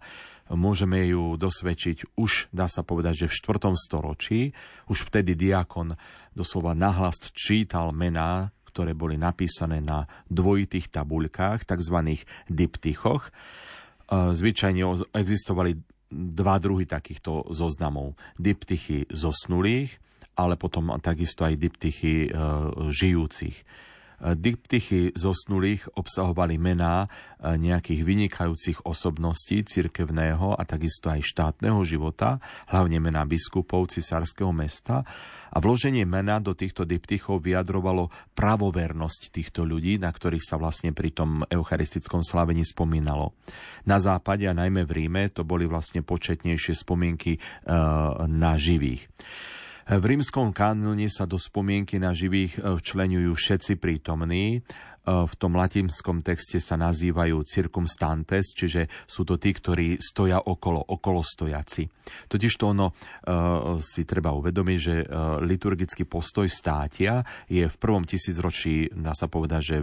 môžeme ju dosvedčiť už, dá sa povedať, že v 4. storočí, už vtedy diakon doslova nahlas čítal mená, ktoré boli napísané na dvojitých tabuľkách, tzv. diptychoch. Zvyčajne existovali dva druhy takýchto zoznamov. Diptychy zosnulých, ale potom takisto aj diptychy e, žijúcich. Diptychy zosnulých obsahovali mená nejakých vynikajúcich osobností cirkevného a takisto aj štátneho života, hlavne mená biskupov cisárskeho mesta a vloženie mena do týchto diptychov vyjadrovalo pravovernosť týchto ľudí, na ktorých sa vlastne pri tom eucharistickom slavení spomínalo. Na západe a najmä v Ríme to boli vlastne početnejšie spomienky na živých. V rímskom kanóne sa do spomienky na živých e, včlenujú všetci prítomní. E, v tom latinskom texte sa nazývajú circumstantes, čiže sú to tí, ktorí stoja okolo, okolo stojaci. Totiž to ono e, si treba uvedomiť, že liturgický postoj státia je v prvom tisícročí, dá sa povedať, že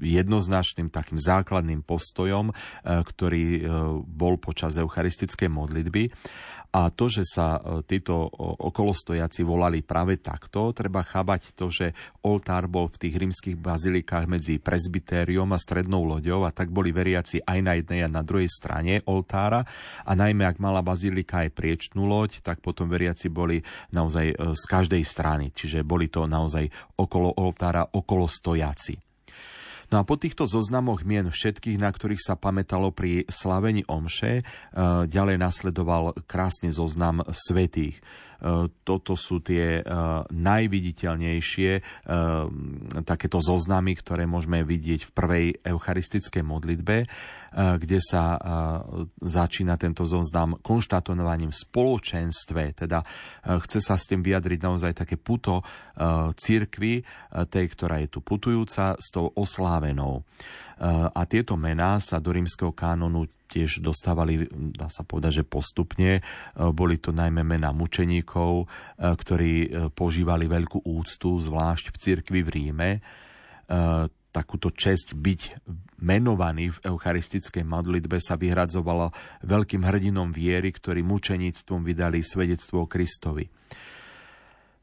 jednoznačným takým základným postojom, ktorý bol počas eucharistickej modlitby. A to, že sa e, títo okolostojaci volali práve takto, treba chábať to, že oltár bol v tých rímskych bazilikách medzi presbytériom a strednou loďou a tak boli veriaci aj na jednej a na druhej strane oltára a najmä ak mala bazilika aj priečnú loď, tak potom veriaci boli naozaj e, z každej strany, čiže boli to naozaj okolo oltára okolo stojaci. No a po týchto zoznamoch mien všetkých, na ktorých sa pamätalo pri slavení omše, e, ďalej nasledoval krásny zoznam svetých. E, toto sú tie e, najviditeľnejšie takéto zoznamy, ktoré môžeme vidieť v prvej eucharistickej modlitbe, kde sa začína tento zoznam konštatovaním v spoločenstve, teda chce sa s tým vyjadriť naozaj také puto církvy, tej, ktorá je tu putujúca, s tou oslávenou. A tieto mená sa do rímskeho kánonu tiež dostávali, dá sa povedať, že postupne. Boli to najmä mená mučeníkov, ktorí požívali veľkú úctu, zvlášť v cirkvi v Ríme. Takúto česť byť menovaný v eucharistickej modlitbe sa vyhradzovalo veľkým hrdinom viery, ktorí mučeníctvom vydali svedectvo o Kristovi.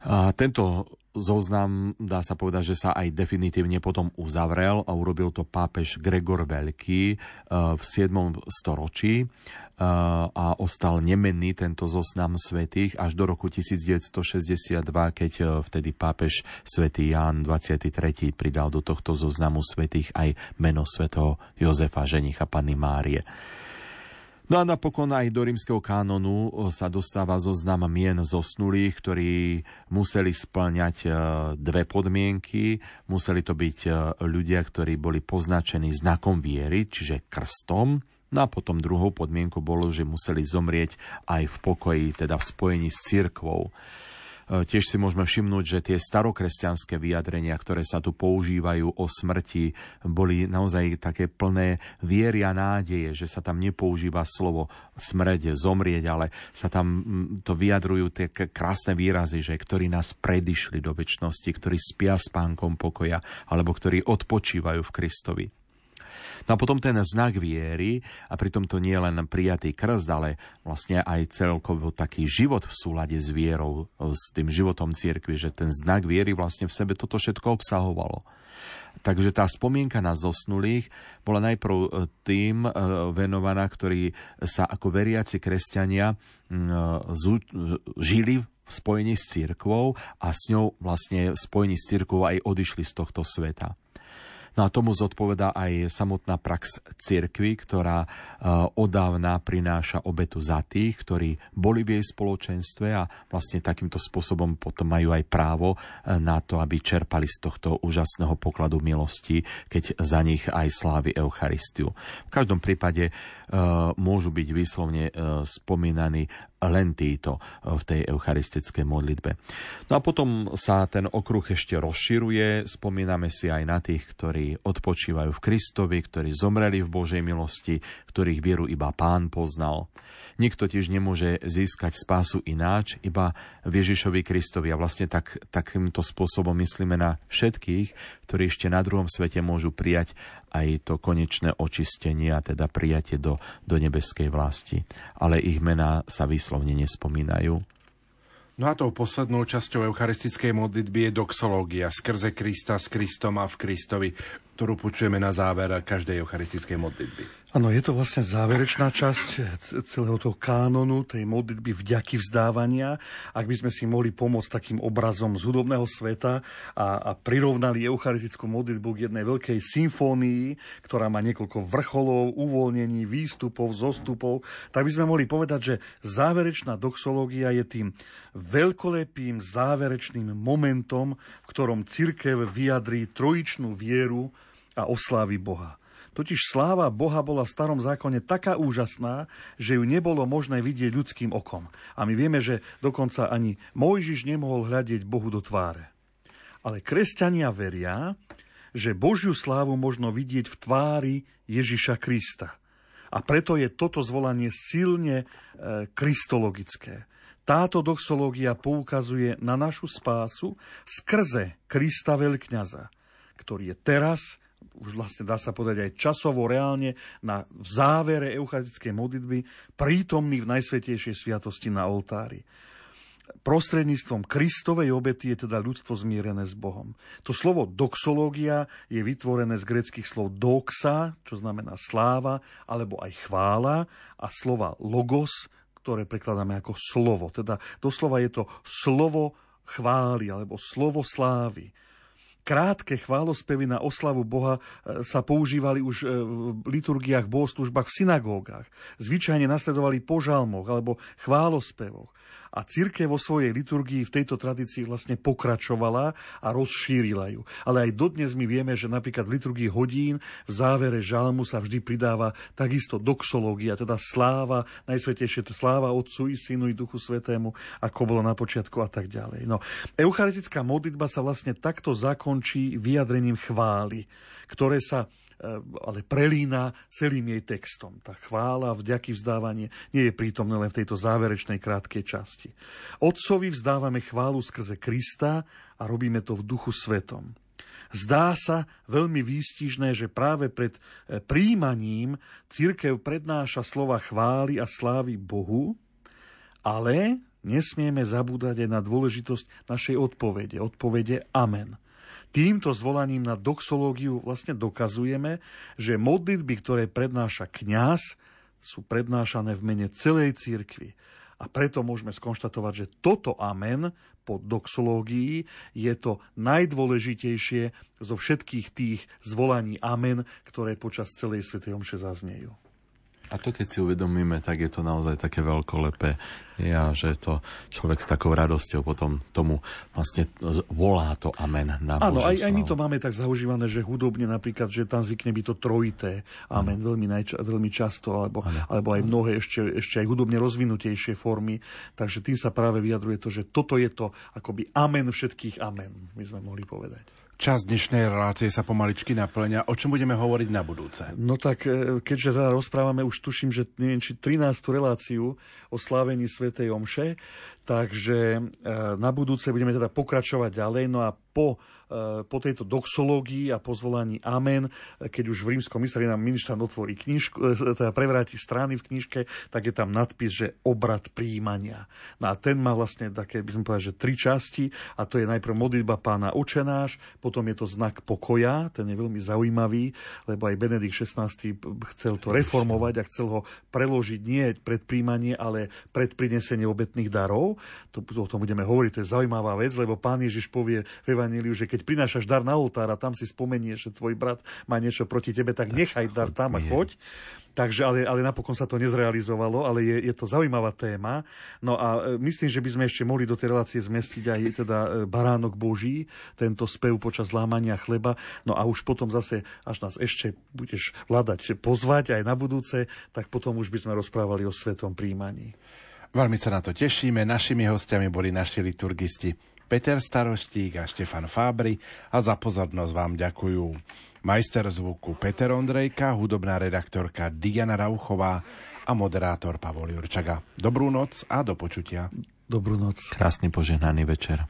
A tento zoznam, dá sa povedať, že sa aj definitívne potom uzavrel a urobil to pápež Gregor Veľký eh, v 7. storočí eh, a ostal nemenný tento zoznam svetých až do roku 1962, keď eh, vtedy pápež svätý Ján 23. pridal do tohto zoznamu svetých aj meno svätého Jozefa, ženicha Panny Márie. No a napokon aj do rímskeho kánonu sa dostáva zoznam mien zosnulých, ktorí museli splňať e, dve podmienky. Museli to byť e, ľudia, ktorí boli poznačení znakom viery, čiže krstom. No a potom druhou podmienkou bolo, že museli zomrieť aj v pokoji, teda v spojení s cirkvou. E, tiež si môžeme všimnúť, že tie starokresťanské vyjadrenia, ktoré sa tu používajú o smrti, boli naozaj také plné viery a nádeje, že sa tam nepoužíva slovo smrť, zomrieť, ale sa tam to vyjadrujú tie krásne výrazy, že ktorí nás predišli do väčšnosti, ktorí spia spánkom pokoja, alebo ktorí odpočívajú v Kristovi. No a potom ten znak viery, a pritom to nie je len prijatý krst, ale vlastne aj celkovo taký život v súlade s vierou, s tým životom cirkvi, že ten znak viery vlastne v sebe toto všetko obsahovalo. Takže tá spomienka na zosnulých bola najprv e, tým e, venovaná, ktorí sa ako veriaci kresťania žili v spojení s církvou a s ňou vlastne v spojení s církvou aj odišli z tohto sveta. No a tomu zodpoveda aj samotná prax cirkvy, ktorá odávna prináša obetu za tých, ktorí boli v jej spoločenstve a vlastne takýmto spôsobom potom majú aj právo na to, aby čerpali z tohto úžasného pokladu milosti, keď za nich aj slávy Eucharistiu. V každom prípade môžu byť výslovne spomínaní len títo v tej eucharistickej modlitbe. No a potom sa ten okruh ešte rozširuje, spomíname si aj na tých, ktorí odpočívajú v Kristovi, ktorí zomreli v Božej milosti, ktorých vieru iba Pán poznal. Nikto tiež nemôže získať spásu ináč, iba v Ježišovi Kristovi. A vlastne tak, takýmto spôsobom myslíme na všetkých, ktorí ešte na druhom svete môžu prijať aj to konečné očistenie, a teda prijatie do, do nebeskej vlasti. Ale ich mená sa výslovne nespomínajú. No a tou poslednou časťou eucharistickej modlitby je doxológia skrze Krista, s Kristom a v Kristovi, ktorú počujeme na záver každej eucharistickej modlitby. Áno, je to vlastne záverečná časť celého toho kánonu, tej modlitby vďaky vzdávania. Ak by sme si mohli pomôcť takým obrazom z hudobného sveta a, a prirovnali eucharistickú modlitbu k jednej veľkej symfónii, ktorá má niekoľko vrcholov, uvoľnení, výstupov, zostupov, tak by sme mohli povedať, že záverečná doxológia je tým veľkolepým záverečným momentom, v ktorom cirkev vyjadrí trojičnú vieru a oslávi Boha. Totiž sláva Boha bola v starom zákone taká úžasná, že ju nebolo možné vidieť ľudským okom. A my vieme, že dokonca ani Mojžiš nemohol hľadiť Bohu do tváre. Ale kresťania veria, že Božiu slávu možno vidieť v tvári Ježiša Krista. A preto je toto zvolanie silne e, kristologické. Táto doxológia poukazuje na našu spásu skrze Krista veľkňaza, ktorý je teraz už vlastne dá sa povedať aj časovo reálne na, v závere eucharistickej modlitby prítomný v najsvetejšej sviatosti na oltári. Prostredníctvom Kristovej obety je teda ľudstvo zmierené s Bohom. To slovo doxológia je vytvorené z greckých slov doxa, čo znamená sláva, alebo aj chvála, a slova logos, ktoré prekladáme ako slovo. Teda doslova je to slovo chvály alebo slovo slávy krátke chválospevy na oslavu Boha e, sa používali už e, v liturgiách, bohoslužbách, v synagógach. Zvyčajne nasledovali po žalmoch alebo chválospevoch. A církev vo svojej liturgii v tejto tradícii vlastne pokračovala a rozšírila ju. Ale aj dodnes my vieme, že napríklad v liturgii hodín v závere žalmu sa vždy pridáva takisto doxológia, teda sláva, najsvetejšie to sláva Otcu i Synu i Duchu Svetému, ako bolo na počiatku a tak ďalej. No, eucharistická modlitba sa vlastne takto zakončí vyjadrením chvály, ktoré sa ale prelína celým jej textom. Tá chvála, vďaky vzdávanie nie je prítomné len v tejto záverečnej krátkej časti. Otcovi vzdávame chválu skrze Krista a robíme to v duchu svetom. Zdá sa veľmi výstižné, že práve pred eh, príjmaním církev prednáša slova chvály a slávy Bohu, ale nesmieme zabúdať aj na dôležitosť našej odpovede. Odpovede Amen. Týmto zvolaním na doxológiu vlastne dokazujeme, že modlitby, ktoré prednáša kňaz, sú prednášané v mene celej cirkvi. A preto môžeme skonštatovať, že toto amen po doxológii je to najdôležitejšie zo všetkých tých zvolaní amen, ktoré počas celej svätej omše zaznejú. A to keď si uvedomíme, tak je to naozaj také veľkolepé. Ja, že to človek s takou radosťou potom tomu vlastne volá to amen na Áno, aj, aj my to máme tak zaužívané, že hudobne napríklad, že tam zvykne byť to trojité amen veľmi, najča- veľmi často, alebo, alebo aj mnohé ešte, ešte aj hudobne rozvinutejšie formy. Takže tým sa práve vyjadruje to, že toto je to akoby amen všetkých amen, my sme mohli povedať. Čas dnešnej relácie sa pomaličky naplňa. O čom budeme hovoriť na budúce? No tak, e, keďže teda rozprávame, už tuším, že neviem, či 13. reláciu o slávení Svetej Omše, takže e, na budúce budeme teda pokračovať ďalej. No a po Eh, po tejto doxológii a pozvolaní Amen, eh, keď už v rímskom mysli nám ministran otvorí knižku, eh, teda prevráti strany v knižke, tak je tam nadpis, že obrad príjmania. No a ten má vlastne také, by som povedal, že tri časti a to je najprv modlitba pána očenáš, potom je to znak pokoja, ten je veľmi zaujímavý, lebo aj Benedikt XVI chcel to reformovať a chcel ho preložiť nie pred príjmanie, ale pred prinesenie obetných darov. To, o tom budeme hovoriť, to je zaujímavá vec, lebo pán Ježiš povie v Evaníliu, že keď prinášaš dar na oltár a tam si spomenieš, že tvoj brat má niečo proti tebe, tak, tak nechaj dar tam a choď. Takže, ale, ale napokon sa to nezrealizovalo, ale je, je to zaujímavá téma. No a e, myslím, že by sme ešte mohli do tej relácie zmestiť aj teda e, baránok Boží, tento spev počas lámania chleba. No a už potom zase, až nás ešte budeš hľadať, pozvať aj na budúce, tak potom už by sme rozprávali o svetom príjmaní. Veľmi sa na to tešíme. Našimi hostiami boli naši liturgisti Peter Staroštík a Štefan Fábry a za pozornosť vám ďakujú. Majster zvuku Peter Ondrejka, hudobná redaktorka Diana Rauchová a moderátor Pavol Jurčaga. Dobrú noc a do počutia. Dobrú noc. Krásny požehnaný večer.